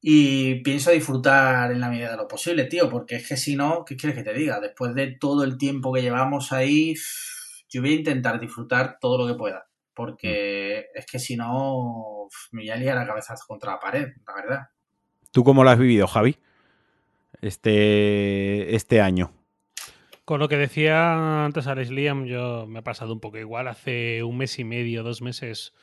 Y pienso disfrutar en la medida de lo posible, tío, porque es que si no, ¿qué quieres que te diga? Después de todo el tiempo que llevamos ahí, yo voy a intentar disfrutar todo lo que pueda. Porque es que si no, me voy a liar la cabeza contra la pared, la verdad. ¿Tú cómo lo has vivido, Javi? Este, este año. Con lo que decía antes Alex Liam, yo me ha pasado un poco igual. Hace un mes y medio, dos meses,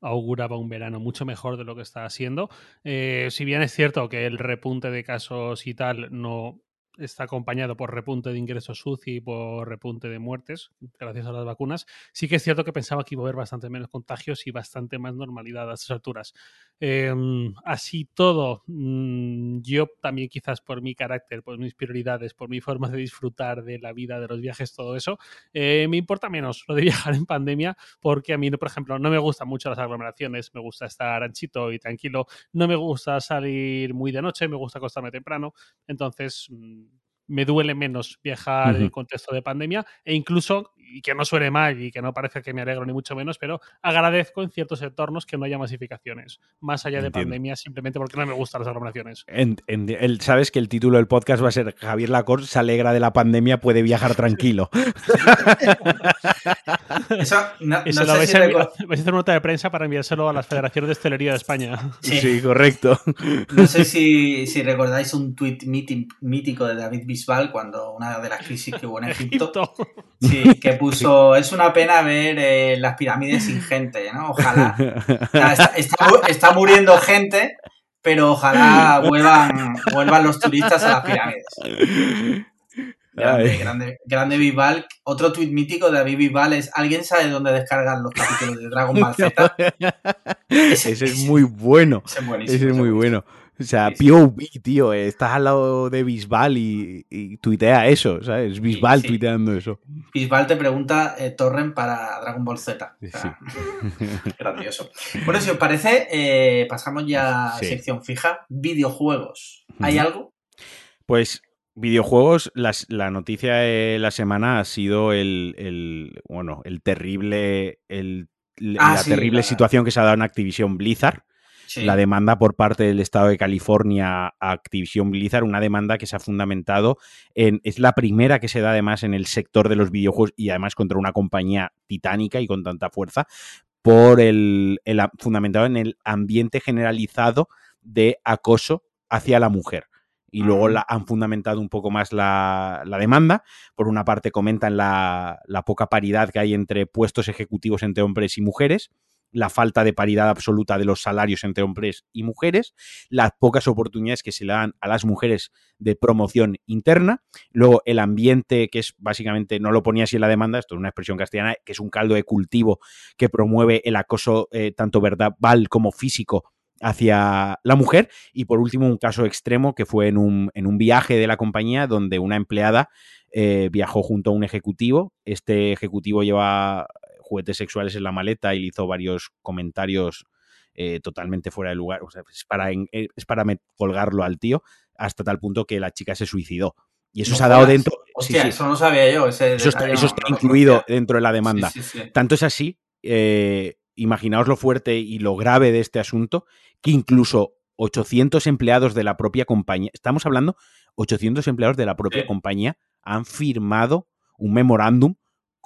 auguraba un verano mucho mejor de lo que está siendo. Eh, si bien es cierto que el repunte de casos y tal no está acompañado por repunte de ingresos UCI y por repunte de muertes, gracias a las vacunas. Sí que es cierto que pensaba que iba a haber bastante menos contagios y bastante más normalidad a estas alturas. Em, así todo, mm, yo también quizás por mi carácter, por mis prioridades, por mi forma de disfrutar de la vida, de los viajes, todo eso, eh, me importa menos lo de viajar en pandemia porque a mí, por ejemplo, no me gustan mucho las aglomeraciones, me gusta estar anchito y tranquilo, no me gusta salir muy de noche, me gusta acostarme temprano, entonces mm, me duele menos viajar en contexto de pandemia e incluso, y que no suene mal y que no parezca que me alegro ni mucho menos, pero agradezco en ciertos entornos que no haya masificaciones, más allá de pandemia, simplemente porque no me gustan las aglomeraciones. Sabes que el título del podcast va a ser Javier Lacorte se alegra de la pandemia, puede viajar tranquilo. Eso, no, Eso lo vais, a a hacer una nota de prensa para enviárselo a las federaciones de hostelería de España. Sí, correcto. No sé si, si recordáis un tuit mítico de David Bisbal cuando una de las crisis que hubo en Egipto, Sí, que puso, es una pena ver eh, las pirámides sin gente, ¿no? Ojalá. está, muriendo gente, pero ojalá vuelvan, vuelvan los turistas a las pirámides. Grande, grande, grande Bisbal. Otro tuit mítico de David Bisbal es ¿Alguien sabe dónde descargan los capítulos de Dragon Ball Z? Ese, es muy bueno. Ese es, muy bueno. O sea, POV, tío, estás al lado de Bisbal y, tuitea eso, ¿sabes? Bisbal tuiteando eso. Bisbal te pregunta eh, Torren para Dragon Ball Z. grandioso. Bueno, si os parece, eh, pasamos ya a sección fija. Videojuegos. ¿Hay algo? Pues videojuegos, la noticia de la semana ha sido el, bueno, el terrible, el, ah, la terrible situación que se ha dado en Activision Blizzard. La demanda por parte del Estado de California a Activision Blizzard, una demanda que se ha fundamentado en, es la primera que se da además en el sector de los videojuegos y además contra una compañía titánica y con tanta fuerza, por el, fundamentado en el ambiente generalizado de acoso hacia la mujer y luego la, han fundamentado un poco más la, demanda. Por una parte comentan la, la, poca paridad que hay entre puestos ejecutivos entre hombres y mujeres la falta de paridad absoluta de los salarios entre hombres y mujeres, las pocas oportunidades que se le dan a las mujeres de promoción interna, luego el ambiente que es básicamente, no lo ponía así en la demanda, esto es una expresión castellana, que es un caldo de cultivo que promueve el acoso eh, tanto verbal como físico hacia la mujer y por último un caso extremo que fue en un, en un viaje de la compañía donde una empleada eh, viajó junto a un ejecutivo, este ejecutivo lleva juguetes sexuales en la maleta y le hizo varios comentarios eh, totalmente fuera de lugar. O sea, es para, eh, es para colgarlo al tío hasta tal punto que la chica se suicidó. Y eso se ha dado dentro. Hostia, eso no sabía yo. eso está, incluido dentro de la demanda. Tanto es así, eh, imaginaos lo fuerte y lo grave de este asunto, que incluso 800 empleados de la propia compañía, estamos hablando, 800 empleados de la propia compañía han firmado un memorándum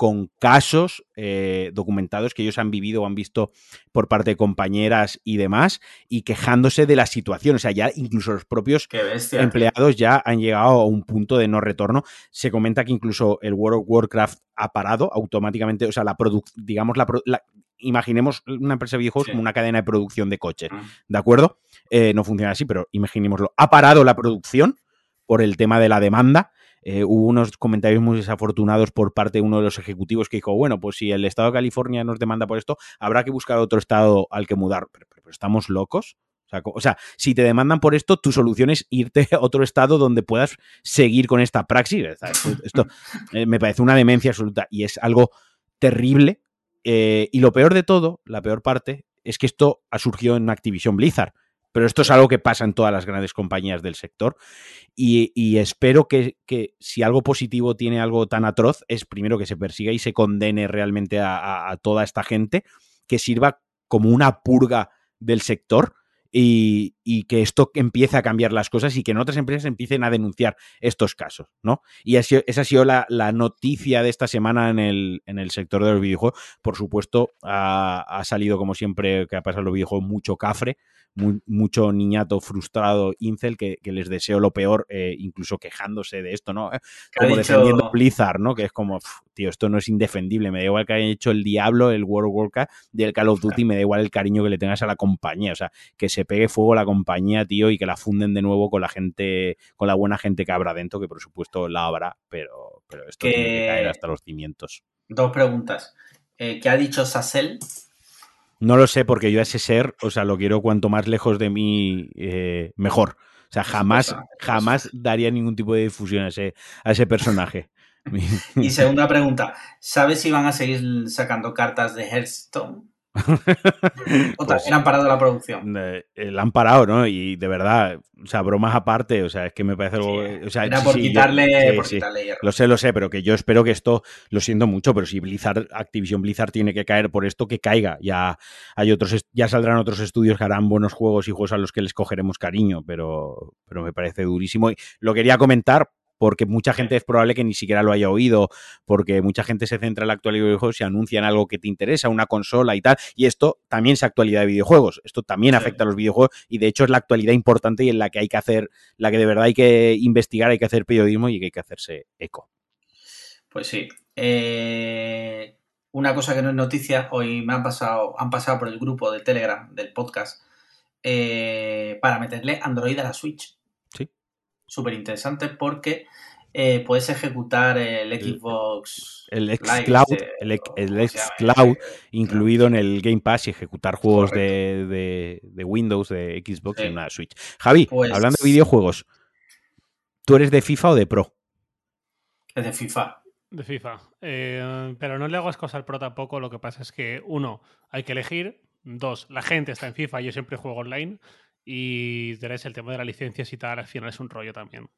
con casos eh, documentados que ellos han vivido o han visto por parte de compañeras y demás, y quejándose de la situación. O sea, ya incluso los propios empleados ya han llegado a un punto de no retorno. Se comenta que incluso el World of Warcraft ha parado automáticamente, o sea, la digamos, la, imaginemos una empresa de videojuegos como una cadena de producción de coches. ¿de acuerdo? Eh, no funciona así, pero imaginémoslo. Ha parado la producción por el tema de la demanda eh, hubo unos comentarios muy desafortunados por parte de uno de los ejecutivos que dijo, bueno, pues si el estado de California nos demanda por esto, habrá que buscar otro estado al que mudar. Pero, estamos locos. O sea, si te demandan por esto, tu solución es irte a otro estado donde puedas seguir con esta praxis. Esto, eh, me parece una demencia absoluta y es algo terrible. Eh, y lo peor de todo, la peor parte, es que esto ha surgido en Activision Blizzard. Pero esto es algo que pasa en todas las grandes compañías del sector. Y, espero que, si algo positivo tiene algo tan atroz, es primero que se persiga y se condene realmente a, toda esta gente, que sirva como una purga del sector. Y, que esto empiece a cambiar las cosas y que en otras empresas empiecen a denunciar estos casos, ¿no? Y esa ha sido la, noticia de esta semana en el, en el, sector de los videojuegos. Por supuesto, ha, ha, salido, como siempre, que ha pasado en los videojuegos, mucho cafre mucho niñato frustrado incel que, les deseo lo peor, eh, incluso quejándose de esto, ¿no? Como defendiendo Blizzard, ¿no? Que es como, tío, esto no es indefendible, me da igual que hayan hecho el Diablo, el World of Warcraft y el Call of Duty, me da igual el cariño que le tengas a la compañía, o sea, que se pegue fuego a la compañía, tío, y que la funden de nuevo con la gente, con la buena gente que habrá dentro, que por supuesto la habrá, pero, pero esto tiene que caer hasta los cimientos. Dos preguntas. Eh, ¿Qué ha dicho Sassel no lo sé, porque yo a ese ser, o sea, lo quiero cuanto más lejos de mí, eh, mejor. O sea, jamás, jamás daría ningún tipo de difusión a ese, a ese personaje. y segunda pregunta, ¿sabes si van a seguir sacando cartas de Hearthstone? o también pues han parado la producción. Eh, la han parado, ¿no? Y de verdad, o sea, bromas aparte, o sea, es que me parece algo. O sea, Era por, quitarle, Lo sé, lo sé, pero que yo espero que esto, lo siento mucho, pero si Blizzard, Activision Blizzard tiene que caer por esto, que caiga. Ya hay otros, ya saldrán otros estudios que harán buenos juegos y juegos a los que les cogeremos cariño, pero, pero me parece durísimo. Y lo quería comentar porque mucha gente es probable que ni siquiera lo haya oído, porque mucha gente se centra en la actualidad de videojuegos y anuncian algo que te interesa, una consola y tal, y esto también es actualidad de videojuegos, esto también afecta a los videojuegos y de hecho es la actualidad importante y en la que hay que hacer, la que de verdad hay que investigar, hay que hacer periodismo y que hay que hacerse eco. Pues sí. Eh, una cosa que no es noticia, hoy me han pasado, han pasado por el grupo de Telegram del podcast eh, para meterle Android a la Switch súper interesante porque eh, puedes ejecutar el Xbox. El, Xcloud, el, el Xcloud incluido en el Game Pass y ejecutar juegos de, Windows, de Xbox en una Switch. Javi, pues hablando de videojuegos, ¿tú eres de FIFA o de Pro? Es de FIFA. De FIFA. Eh, pero no le hago cosas al Pro tampoco. Lo que pasa es que, uno, hay que elegir. Dos, la gente está en FIFA. Yo siempre juego online. Y tenés el tema de las licencias y tal, al final es un rollo también.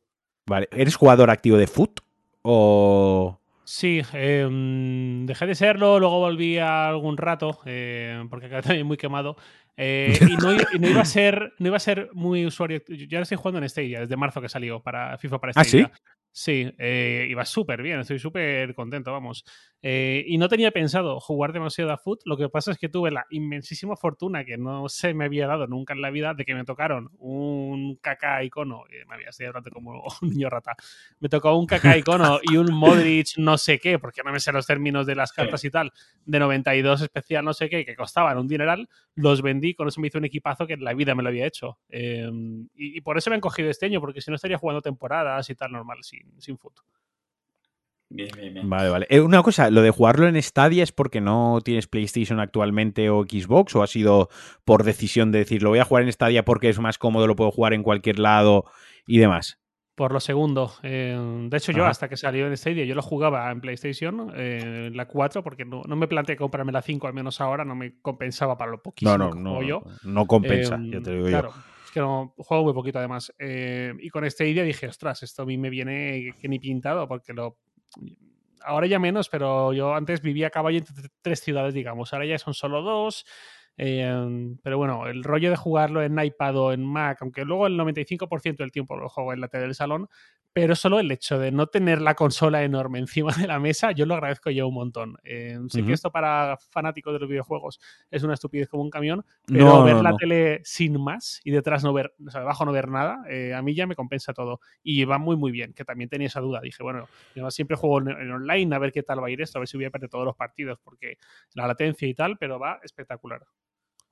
Vale, ¿eres jugador activo de foot? ¿O.? Sí, em, dejé de serlo, luego volví a algún rato, eh, porque acabé también muy quemado. Eh, y, no, iba a ser, no iba a ser muy usuario. Yo ahora estoy jugando en Stadia, desde marzo que salió para FIFA para Stadia. ¿Ah, sí? Sí, eh, iba súper bien, estoy súper contento, vamos. Eh, y no tenía pensado jugar demasiado a foot, lo que pasa es que tuve la inmensísima fortuna que no se me había dado nunca en la vida de que me tocaron un caca icono, me había sido como un niño rata, me tocó un caca icono y un Modric no sé qué, porque no me sé los términos de las cartas y tal, de 92 especial no sé qué, que costaban un dineral, los vendí, con eso me hizo un equipazo que en la vida me lo había hecho. Em, y, y, por eso me han cogido este año, porque si no estaría jugando temporadas y tal normal, sí sin, foto. Bien, bien, Vale, vale. Eh, una cosa, lo de jugarlo en Stadia es porque no tienes PlayStation actualmente o Xbox o ha sido por decisión de decir lo voy a jugar en Stadia porque es más cómodo, lo puedo jugar en cualquier lado y demás. Por lo segundo. Eh, de hecho, yo hasta que salió en Stadia, yo lo jugaba en PlayStation, eh, la 4, porque no, me planteé comprarme la 5, al menos ahora no me compensaba para lo poquísimo no, no, no, yo. No compensa, ya te digo yo que no juego muy poquito además. Eh, y con esta idea dije, ostras, esto a mí me viene que ni pintado, porque lo. Ahora ya menos, pero yo antes vivía a caballo entre tres ciudades, digamos. Ahora ya son solo dos. Em, pero bueno, el rollo de jugarlo en iPad o en Mac, aunque luego el 95% del tiempo lo juego en la tele del salón, pero solo el hecho de no tener la consola enorme encima de la mesa, yo lo agradezco yo un montón. Em, sé que esto para fanáticos de los videojuegos es una estupidez como un camión, pero ver la tele sin más y detrás no ver, o sea, debajo no ver nada, eh, a mí ya me compensa todo. Y va muy, muy bien, que también tenía esa duda. Dije, bueno, yo siempre juego en, en online a ver qué tal va a ir esto, a ver si voy a perder todos los partidos, porque la latencia y tal, pero va espectacular.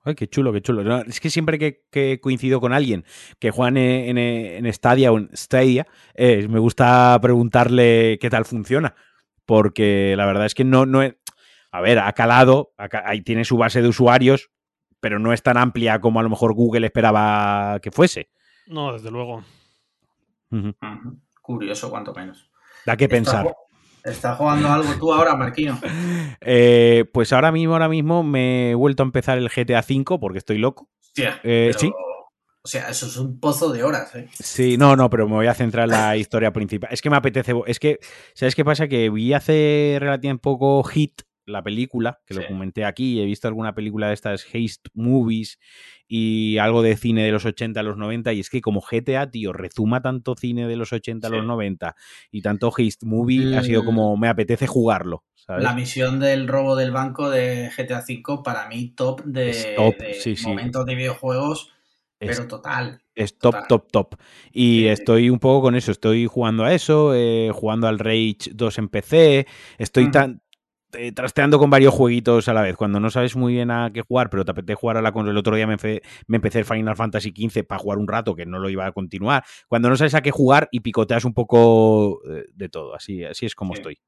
Ay, qué chulo, qué chulo. es que siempre que, coincido con alguien que juega en, en, Stadia o en Stadia, eh, me gusta preguntarle qué tal funciona. Porque la verdad es que no, no A ver, ha calado, ahí tiene su base de usuarios, pero no es tan amplia como a lo mejor Google esperaba que fuese. No, desde luego. Curioso, cuanto menos. Da que pensar. ¿Estás ¿Estás jugando algo tú ahora, Marquino? Eh, pues ahora mismo, ahora mismo me he vuelto a empezar el GTA V porque estoy loco. Hostia, Eh, pero- sí. O sea, eso es un pozo de horas, ¿eh? Sí, no, no, pero me voy a centrar en la historia principal. Es que me apetece. Es que, ¿sabes qué pasa? Que vi hace relativamente poco Hit, la película, que lo comenté aquí. He visto alguna película de estas Haste Movies y algo de cine de los 80 a los 90. Y es que como GTA, tío, rezuma tanto cine de los 80 a los 90 y tanto Haste Movie, ha sido Mm. como me apetece jugarlo. ¿sabes? La misión del robo del banco de GTA V, para mí, top de, top, de sí, sí. momentos de videojuegos, Es pero total. Es top, Total. top, top. Y Sí, sí. estoy un poco con eso. Estoy jugando a eso, eh, jugando al Rage 2 en PC. Estoy Ujú. tan, eh, trasteando con varios jueguitos a la vez. Cuando no sabes muy bien a qué jugar, pero te apetece jugar a la consola. El otro día me, fe- me empecé el Final Fantasy XV para jugar un rato, que no lo iba a continuar. Cuando no sabes a qué jugar y picoteas un poco eh, de todo. Así, así es como Sí. estoy.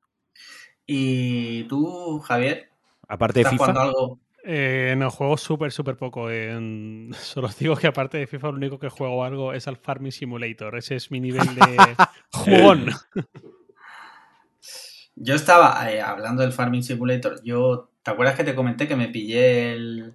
¿Y tú, Javier? Aparte de ¿Estás FIFA. jugando algo? Eh, no, juego súper, súper poco. En- Solo os digo que aparte de FIFA, lo único que juego algo es al Farming Simulator. Ese es mi nivel de jugón. Yo estaba eh, hablando del Farming Simulator. Yo, ¿te acuerdas que te comenté que me pillé el,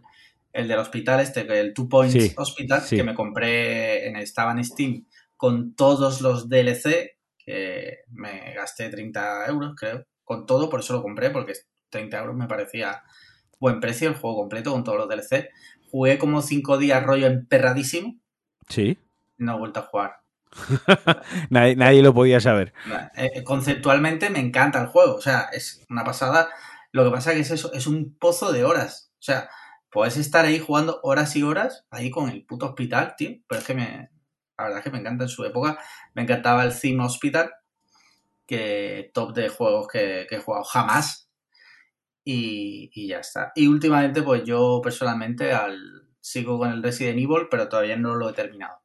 el del hospital, este, el Two Points Sí, Hospital, sí. que me compré, en, estaba en Steam con todos los DLC, que me gasté 30 euros, creo, con todo, por eso lo compré, porque 30 euros me parecía buen precio el juego completo con todos los DLC. Jugué como 5 días rollo emperradísimo, Sí. no he vuelto a jugar. Nadie, nadie lo podía saber. Eh, conceptualmente me encanta el juego, o sea, es una pasada. Lo que pasa que es eso, es un pozo de horas. O sea, puedes estar ahí jugando horas y horas, ahí con el puto hospital, tío. Pero es que me, la verdad es que me encanta en su época. Me encantaba el Theme Hospital, que top de juegos que, que he jugado jamás. Y, y ya está. Y últimamente, pues yo personalmente al, sigo con el Resident Evil, pero todavía no lo he terminado.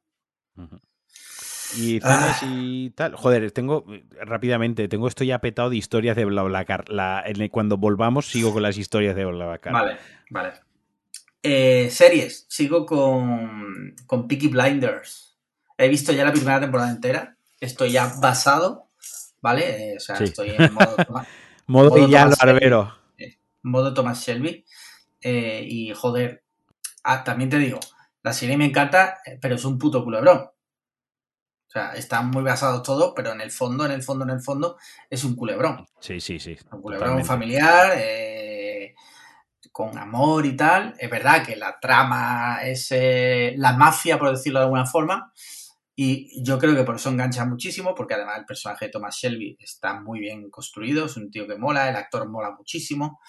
Y Ah. y tal. Joder, tengo rápidamente, tengo esto ya petado de historias de BlaBlaCar. La, en el- cuando volvamos sigo con las historias de BlaBlaCar. Vale, vale. Eh, series, sigo con, con Peaky Blinders. He visto ya la primera temporada entera. Estoy ya basado, ¿vale? Eh, o sea, Sí. estoy en modo, Toma- Modo Modo Shelby. Barbero. modo Thomas Shelby. Eh, y joder, ah, también te digo, la serie me encanta, eh, pero es un puto culebrón. O sea, están muy basados todos, pero en el fondo, en el fondo, en el fondo, es un culebrón. Sí, sí, sí. Un culebrón totalmente. familiar, eh, con amor y tal. Es verdad que la trama es eh, la mafia, por decirlo de alguna forma. Y yo creo que por eso engancha muchísimo, porque además el personaje de Thomas Shelby está muy bien construido, es un tío que mola, el actor mola muchísimo.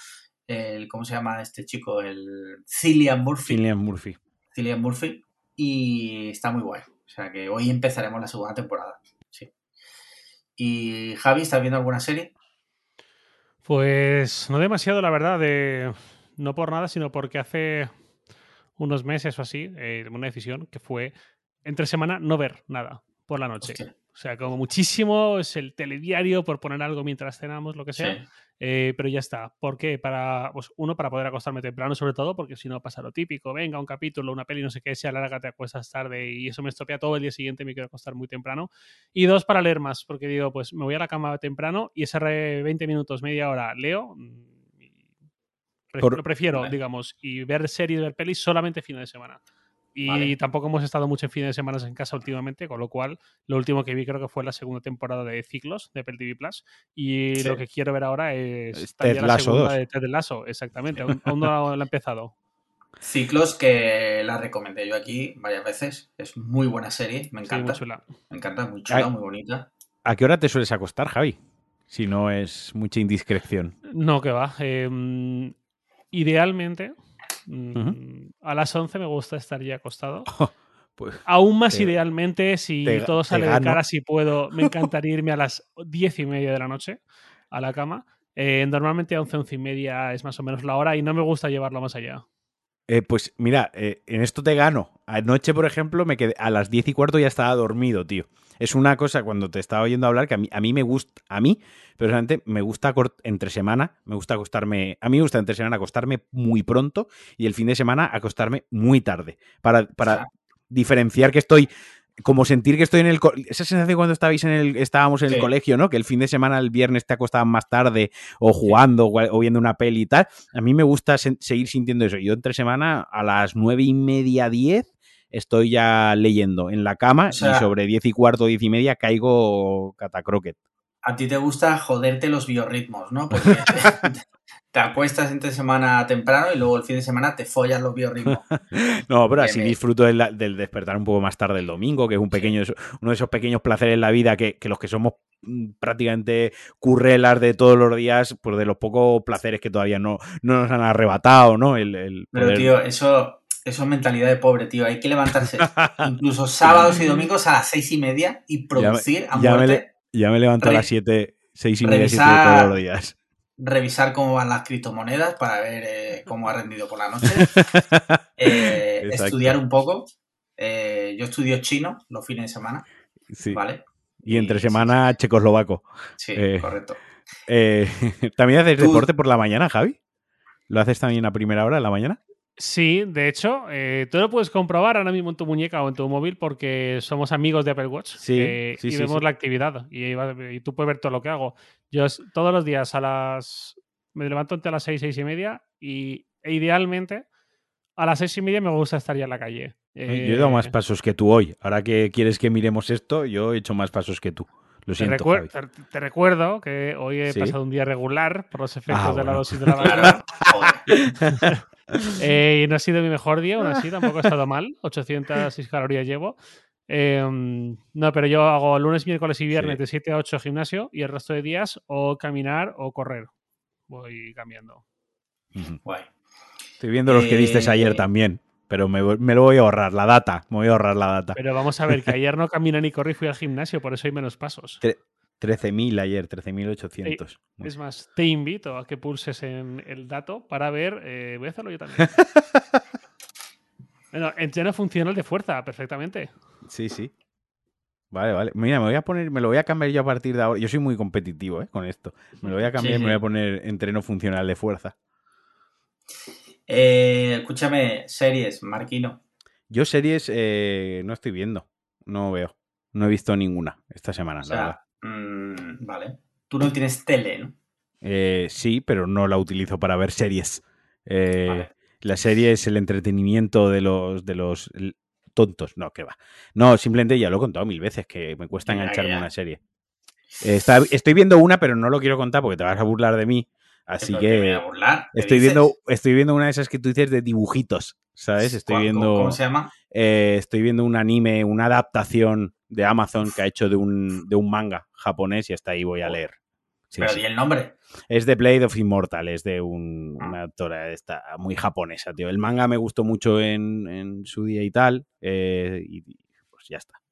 El, ¿Cómo se llama este chico? El Cillian Murphy. Cillian Murphy. Cillian Murphy. Y está muy guay. O sea que hoy empezaremos la segunda temporada. Sí. Y Javi, ¿estás viendo alguna serie? Pues no demasiado, la verdad, de no por nada, sino porque hace unos meses o así, eh, una decisión que fue entre semana no ver nada por la noche. Hostia. O sea, como muchísimo es el telediario por poner algo mientras cenamos, lo que sea. Sí. Eh, pero ya está. ¿Por qué? Para, pues, uno, para poder acostarme temprano, sobre todo, porque si no pasa lo típico. Venga, un capítulo, una peli, no sé qué, se alarga, te acuestas tarde y eso me estropea todo el día siguiente, me quiero acostar muy temprano. Y dos, para leer más, porque digo, pues me voy a la cama temprano y ese re- 20 minutos, media hora, leo. mm, y pre- Por- Lo prefiero, Vale. digamos, y ver series, ver pelis solamente fines de semana. Y Vale. tampoco hemos estado mucho en fines de semana en casa últimamente, con lo cual lo último que vi creo que fue la segunda temporada de Ciclos de Apple TV Plus. Y Sí. lo que quiero ver ahora es, Es Ted la Lasso segunda 2. de Ted Lasso, exactamente. Aún, aún no la he empezado. Ciclos que la recomendé yo aquí varias veces. Es muy buena serie, me Sí, encanta. muy chula. me encanta, muy chula, Ay. muy bonita. ¿A qué hora te sueles acostar, Javi? Si no es mucha indiscreción. No, que va. Eh, idealmente, mm, a las 11 me gusta estar ya acostado. Pues Aún más Te- idealmente, si te- todo sale de cara, si puedo, me encantaría irme a las 10 y media de la noche a la cama. Eh, normalmente a 11, 11 y media es más o menos la hora y no me gusta llevarlo más allá. Eh, pues mira, eh, en esto te gano. Anoche, por ejemplo, me quedé a las 10 y cuarto ya estaba dormido, tío. Es una cosa cuando te estaba oyendo hablar que a mí, a mí me gusta, a mí personalmente me gusta entre semana, me gusta acostarme, a mí me gusta entre semana acostarme muy pronto y el fin de semana acostarme muy tarde para, para diferenciar que estoy como sentir que estoy en el esa sensación cuando estabais en el estábamos en el colegio, ¿no? Que el fin de semana el viernes te acostaban más tarde o jugando o, viendo una peli y tal. A mí me gusta seguir sintiendo eso. Yo entre semana a las nueve y media, diez estoy ya leyendo en la cama y sobre diez y cuarto, diez y media caigo catacroquet. A ti te gusta joderte los biorritmos, ¿no? Porque te acuestas entre semana temprano y luego el fin de semana te follas los biorritmos. no, pero así disfruto del, despertar un poco más tarde el domingo, que es un pequeño, uno de esos pequeños placeres en la vida que, los que somos mm, prácticamente currelas de todos los días, pues de los pocos placeres que todavía no, no nos han arrebatado, ¿no? El, Pero, tío, eso, eso es mentalidad de pobre, tío. Hay que levantarse incluso sábados y domingos a las seis y media y producir ya a muerte. Ya me, levanto a las siete, seis y media, siete todos los días revisar cómo van las criptomonedas para ver eh, cómo ha rendido por la noche, eh, estudiar un poco. Eh, yo estudio chino los fines de semana, ¿vale? Y entre semana checoslovaco. Sí, correcto. ¿También haces deporte por la mañana, Javi? ¿Lo haces también a primera hora de la mañana? Sí, de hecho, eh, tú lo puedes comprobar ahora mismo en tu muñeca o en tu móvil porque somos amigos de Apple Watch sí, eh, y vemos la actividad y, tú puedes ver todo lo que hago. Yo todos los días a las... me levanto entre las seis, seis y media y e idealmente a las seis y media me gusta estar ya en la calle. yo he dado más eh, pasos que tú hoy. Ahora que quieres que miremos esto, yo he hecho más pasos que tú. Lo siento, te, recuerdo que hoy he pasado un día regular por los efectos ah, de la dosis de la mañana. Eh, y no ha sido mi mejor día, aún así, tampoco ha estado mal. 806 calorías llevo. Em, no, pero yo hago lunes, miércoles y viernes de 7 a 8 gimnasio y el resto de días o caminar o correr. Voy cambiando. Estoy viendo los que diste ayer eh, también, pero me, lo voy a ahorrar, la data. Me voy a ahorrar la data. Pero vamos a ver, que ayer no caminé ni corrí, fui al gimnasio, por eso hay menos pasos. 13.000 ayer, 13.800. Es más, te invito a que pulses en el dato para ver. Eh, voy a hacerlo yo también. bueno, entreno funcional de fuerza, perfectamente. Sí, sí. Vale, vale. Mira, me voy a poner, me lo voy a cambiar yo a partir de ahora. Yo soy muy competitivo ¿eh? con esto. Me lo voy a cambiar y me voy a poner entreno funcional de fuerza. Eh, escúchame, series, Marquino. Yo series eh, no estoy viendo. No veo. No he visto ninguna esta semana, la verdad. Mm, vale. Tú no tienes tele, ¿no? Eh, sí, pero no la utilizo para ver series. Eh, la serie es el entretenimiento de los, de los tontos. No, que va. No, simplemente ya lo he contado mil veces que me cuesta engancharme una serie. estoy viendo una, pero no lo quiero contar porque te vas a burlar de mí. Así que estoy viendo, estoy viendo una de esas que tú dices de dibujitos, ¿sabes? Estoy viendo. ¿Cómo se llama? Eh, estoy viendo un anime, una adaptación de Amazon que ha hecho de un, de un manga japonés y hasta ahí voy a leer. Pero ¿y el nombre? Es de Blade of Immortal, es de un, ah. una autora esta, muy japonesa, tío. El manga me gustó mucho en, su día y tal, eh, y pues ya está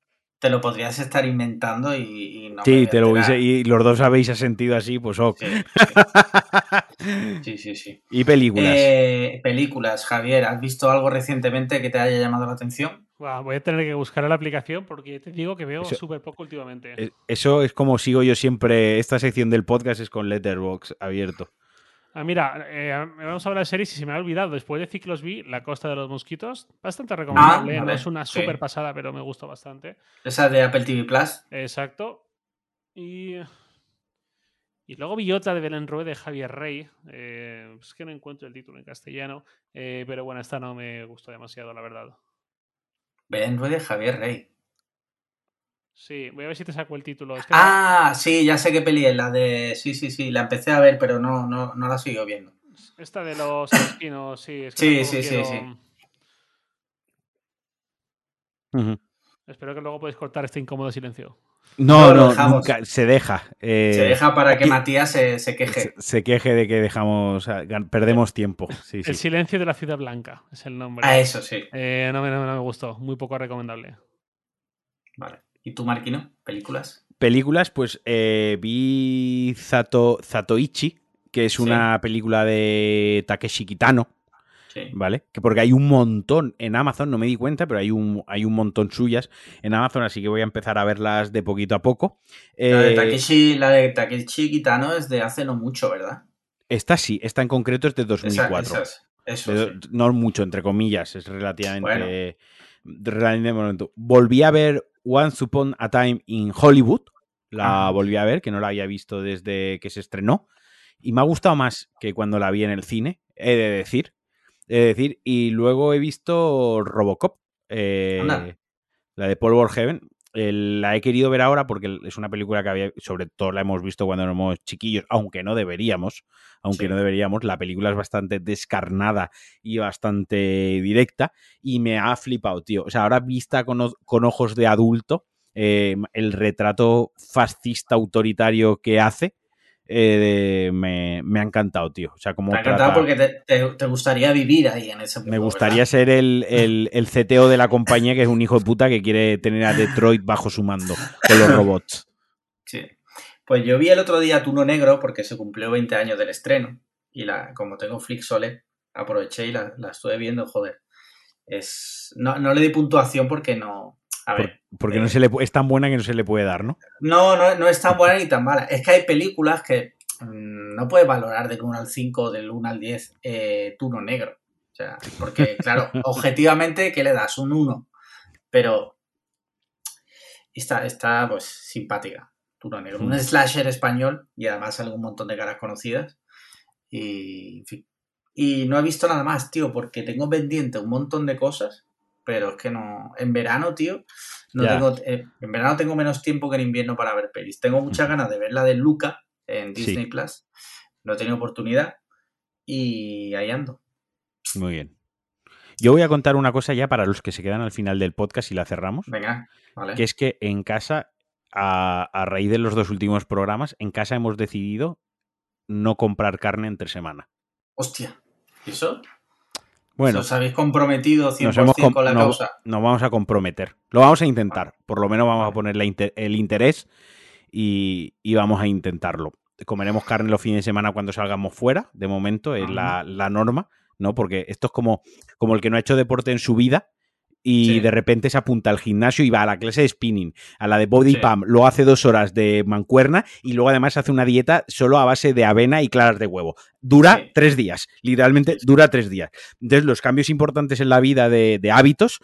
te lo podrías estar inventando y, no. Sí, te lo y los dos habéis sentido así, pues ok. Sí, sí, sí. ¿Y películas? Eh, películas, Javier, ¿has visto algo recientemente que te haya llamado la atención? voy a tener que buscar la aplicación porque te digo que veo súper poco últimamente. Eso es como sigo yo siempre. Esta sección del podcast es con Letterbox abierto. Ah, mira, eh, vamos a hablar de series y se me ha olvidado. Después de Ciclos vi La Costa de los Mosquitos. Bastante recomendable. Ah, no es una súper pasada, pero me gustó bastante. Esa de Apple TV Plus. Exacto. Y. Y luego vi otra de Belén Rue de Javier Rey. Eh, es que no encuentro el título en castellano. Eh, pero bueno, esta no me gustó demasiado, la verdad. Belén Rue de Javier Rey. Sí, voy a ver si te saco el título. ah, sí, ya sé qué peli es la de. Sí, sí, sí, la empecé a ver, pero no, no, no la sigo viendo. Esta de los esquinos, sí. sí, sí, sí, sí, Espero que luego podáis cortar este incómodo silencio. No, no, nunca, se deja. Eh, se deja para que Matías se, queje. Se, queje de que dejamos, perdemos tiempo. el silencio de la ciudad blanca es el nombre. Ah, eso sí. Eh, no, no, no me gustó, muy poco recomendable. Vale. ¿Y tú, Marquino? ¿Películas? Películas, pues eh, vi Zato, Zatoichi, que es una película de Takeshi Kitano. Sí. ¿vale? Que porque hay un montón en Amazon, no me di cuenta, pero hay un, hay un montón suyas en Amazon, así que voy a empezar a verlas de poquito a poco. La de Eh, Takeshi, la de Takeshi Kitano es de hace no mucho, ¿verdad? esta sí, esta en concreto es de Esa- 2004. esas- eso De- sí. No mucho, entre comillas, es relativamente, relativamente momento. Volví a ver Once Upon a Time in Hollywood, la volví a ver, que no la había visto desde que se estrenó, y me ha gustado más que cuando la vi en el cine, he de decir. He de decir, y luego he visto Robocop, eh, la de Paul Verhoeven. El- la he querido ver ahora porque es una película que había, sobre todo la hemos visto cuando éramos chiquillos, aunque no deberíamos, aunque Sí. no deberíamos. La película es bastante descarnada y bastante directa y me ha flipado, tío. O sea, ahora vista con, con ojos de adulto, eh, el retrato fascista autoritario que hace, eh, me, me ha encantado, tío. O sea, como Te ha encantado porque te, te- te gustaría vivir ahí en ese mundo. me gustaría ¿verdad? ser el, el, el CTO de la compañía, que es un hijo de puta que quiere tener a Detroit bajo su mando con los robots. Sí. Pues yo vi el otro día Tuno Negro porque se cumplió 20 años del estreno. Y la, como tengo Flixole, aproveché y la, la estuve viendo, joder. Es, no, no le di puntuación porque no. A Por- ver. porque no eh, se le, es tan buena que no se le puede dar, ¿no? No, no, no es tan buena ni tan mala. Es que hay películas que mm, no puedes valorar del 1 al 5, del 1 al 10, eh, Tuno Negro. O sea, porque, claro, objetivamente, ¿qué le das? Un 1. Pero está, está pues, simpática. Tuno Negro. Un Mm. slasher español y además sale un montón de caras conocidas. Y, en fin. Y no he visto nada más, tío, porque tengo pendiente un montón de cosas, pero es que no. En verano, tío, no tengo. eh, en verano tengo menos tiempo que en invierno para ver pelis. Tengo muchas ganas de ver la de Luca en Sí. Disney Plus. No he tenido oportunidad. Y ahí ando. Muy bien. Yo voy a contar una cosa ya para los que se quedan al final del podcast y la cerramos, Venga, vale. que es que en casa, a, a raíz de los dos últimos programas, en casa hemos decidido no comprar carne entre semana. Hostia. ¿Y eso? Bueno, ¿Os habéis comprometido 100% nos hemos com- con la no- causa? nos vamos a comprometer. Lo vamos a intentar. Por lo menos vamos a poner la inter- el interés y, y vamos a intentarlo. Comeremos carne los fines de semana cuando salgamos fuera, de momento, es la, la norma, ¿no? Porque esto es como, como el que no ha hecho deporte en su vida y Sí. de repente se apunta al gimnasio y va a la clase de spinning, a la de body Sí. pump, lo hace dos horas de mancuerna y luego además hace una dieta solo a base de avena y claras de huevo. Dura Sí. tres días, literalmente dura tres días. Entonces, los cambios importantes en la vida de, de hábitos,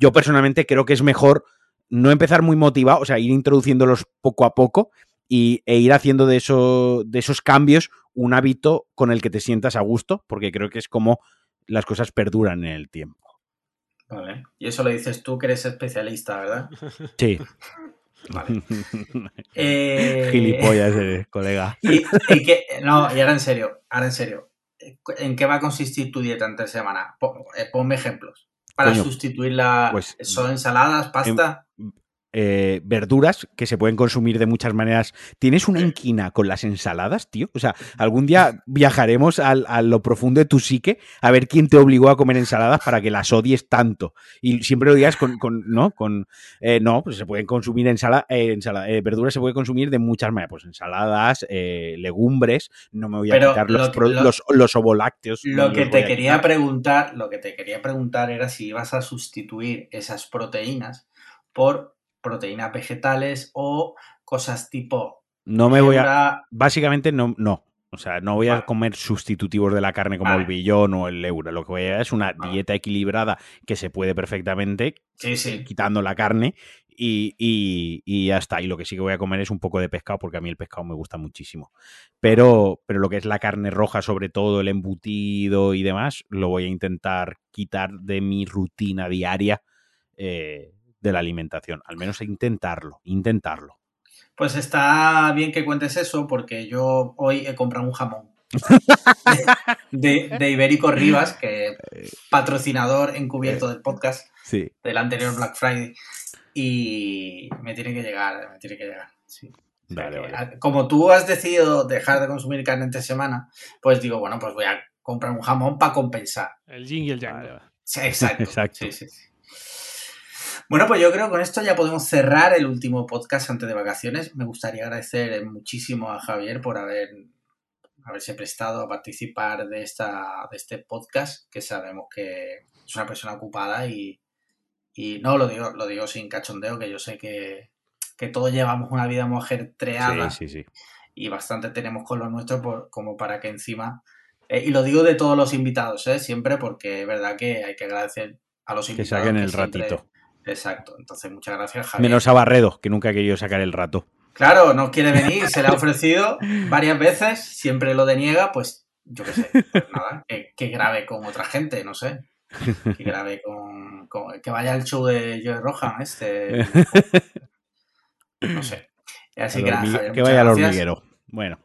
yo personalmente creo que es mejor no empezar muy motivado, o sea, ir introduciéndolos poco a poco y, e ir haciendo de, eso, de esos cambios un hábito con el que te sientas a gusto, porque creo que es como las cosas perduran en el tiempo. Vale. Y eso lo dices tú que eres especialista, ¿verdad? Sí. Vale. Eh, Gilipollas eres, colega. Y, y que, no, y ahora en serio, ahora en serio. ¿En qué va a consistir tu dieta entre semana? Eh, Ponme ejemplos. Para Coño, sustituir la. pues, ¿Son ensaladas, pasta? Eh, verduras que se pueden consumir de muchas maneras. ¿Tienes una inquina con las ensaladas, tío? O sea, algún día viajaremos al- a lo profundo de tu psique a ver quién te obligó a comer ensaladas para que las odies tanto. Y siempre lo digas con, con- ¿no? Con, eh, no, pues se pueden consumir ensala, eh, ensala- verduras, se puede consumir de muchas maneras. Pues ensaladas, legumbres, no me voy a Pero quitar lo los, que- pro- lo- los, los ovolácteos. Lo que te quería preguntar, lo que te quería preguntar era si ibas a sustituir esas proteínas por proteínas vegetales o cosas tipo No me voy a... Básicamente no, no. O sea, no voy a comer sustitutivos de la carne como Vale. el billón o el euro. Lo que voy a es una Vale. dieta equilibrada que se puede perfectamente Sí, sí. quitando la carne y, y- y ya está. Y lo que sí que voy a comer es un poco de pescado porque a mí el pescado me gusta muchísimo. Pero, pero lo que es la carne roja, sobre todo el embutido y demás, lo voy a intentar quitar de mi rutina diaria eh, de la alimentación. Al menos intentarlo, intentarlo. Pues está bien que cuentes eso porque yo hoy he comprado un jamón de, de Ibérico Rivas, que patrocinador encubierto del podcast Sí. del anterior Black Friday y me tiene que llegar, me tiene que llegar. sí. Vale, Como tú has decidido dejar de consumir carne entre semana, pues digo, bueno, pues voy a comprar un jamón para compensar. El yin y el yang. Vale. Sí, exacto. Exacto. Sí, sí, sí. Bueno, pues yo creo que con esto ya podemos cerrar el último podcast antes de vacaciones. Me gustaría agradecer muchísimo a Javier por haber haberse prestado a participar de, esta, de este podcast, que sabemos que es una persona ocupada y, y no lo digo, lo digo sin cachondeo, que yo sé que, que todos llevamos una vida muy ajetreada Sí, sí, sí. y bastante tenemos con lo nuestro por- como para que encima... eh, y lo digo de todos los invitados, ¿eh? siempre porque es verdad que hay que agradecer a los Que invitados. saquen el siempre- ratito. Exacto, entonces muchas gracias Javier. Menos a Barredo, que nunca ha querido sacar el rato. Claro, no quiere venir, se le ha ofrecido varias veces, siempre lo deniega, pues yo qué sé, pues nada, que, que grabe con otra gente, no sé. Que grabe con, con- que vaya al show de Joe Rohan, este. No sé. Así que nada, Javier, que vaya al hormiguero. Bueno,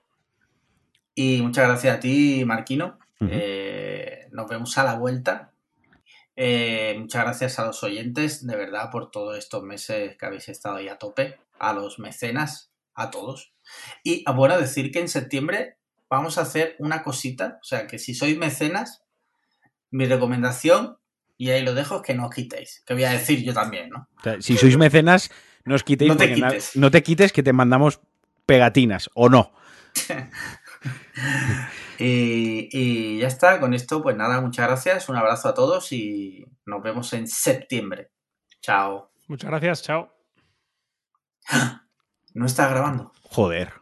Y muchas gracias a ti, Marquino. Eh, nos vemos a la vuelta. Eh, muchas gracias a los oyentes, de verdad, por todos estos meses que habéis estado ahí a tope. A los mecenas, a todos. Y bueno, decir que en septiembre vamos a hacer una cosita. O sea, que si sois mecenas, mi recomendación, y ahí lo dejo, es que no os quitéis. Que voy a decir yo también, ¿no? o sea, si sois mecenas, no os quitéis. No te quites. no te quites que te mandamos pegatinas, o no. Y, y ya está, con esto, pues nada, muchas gracias, un abrazo a todos y nos vemos en septiembre. Chao. Muchas gracias, chao. No está grabando. Joder.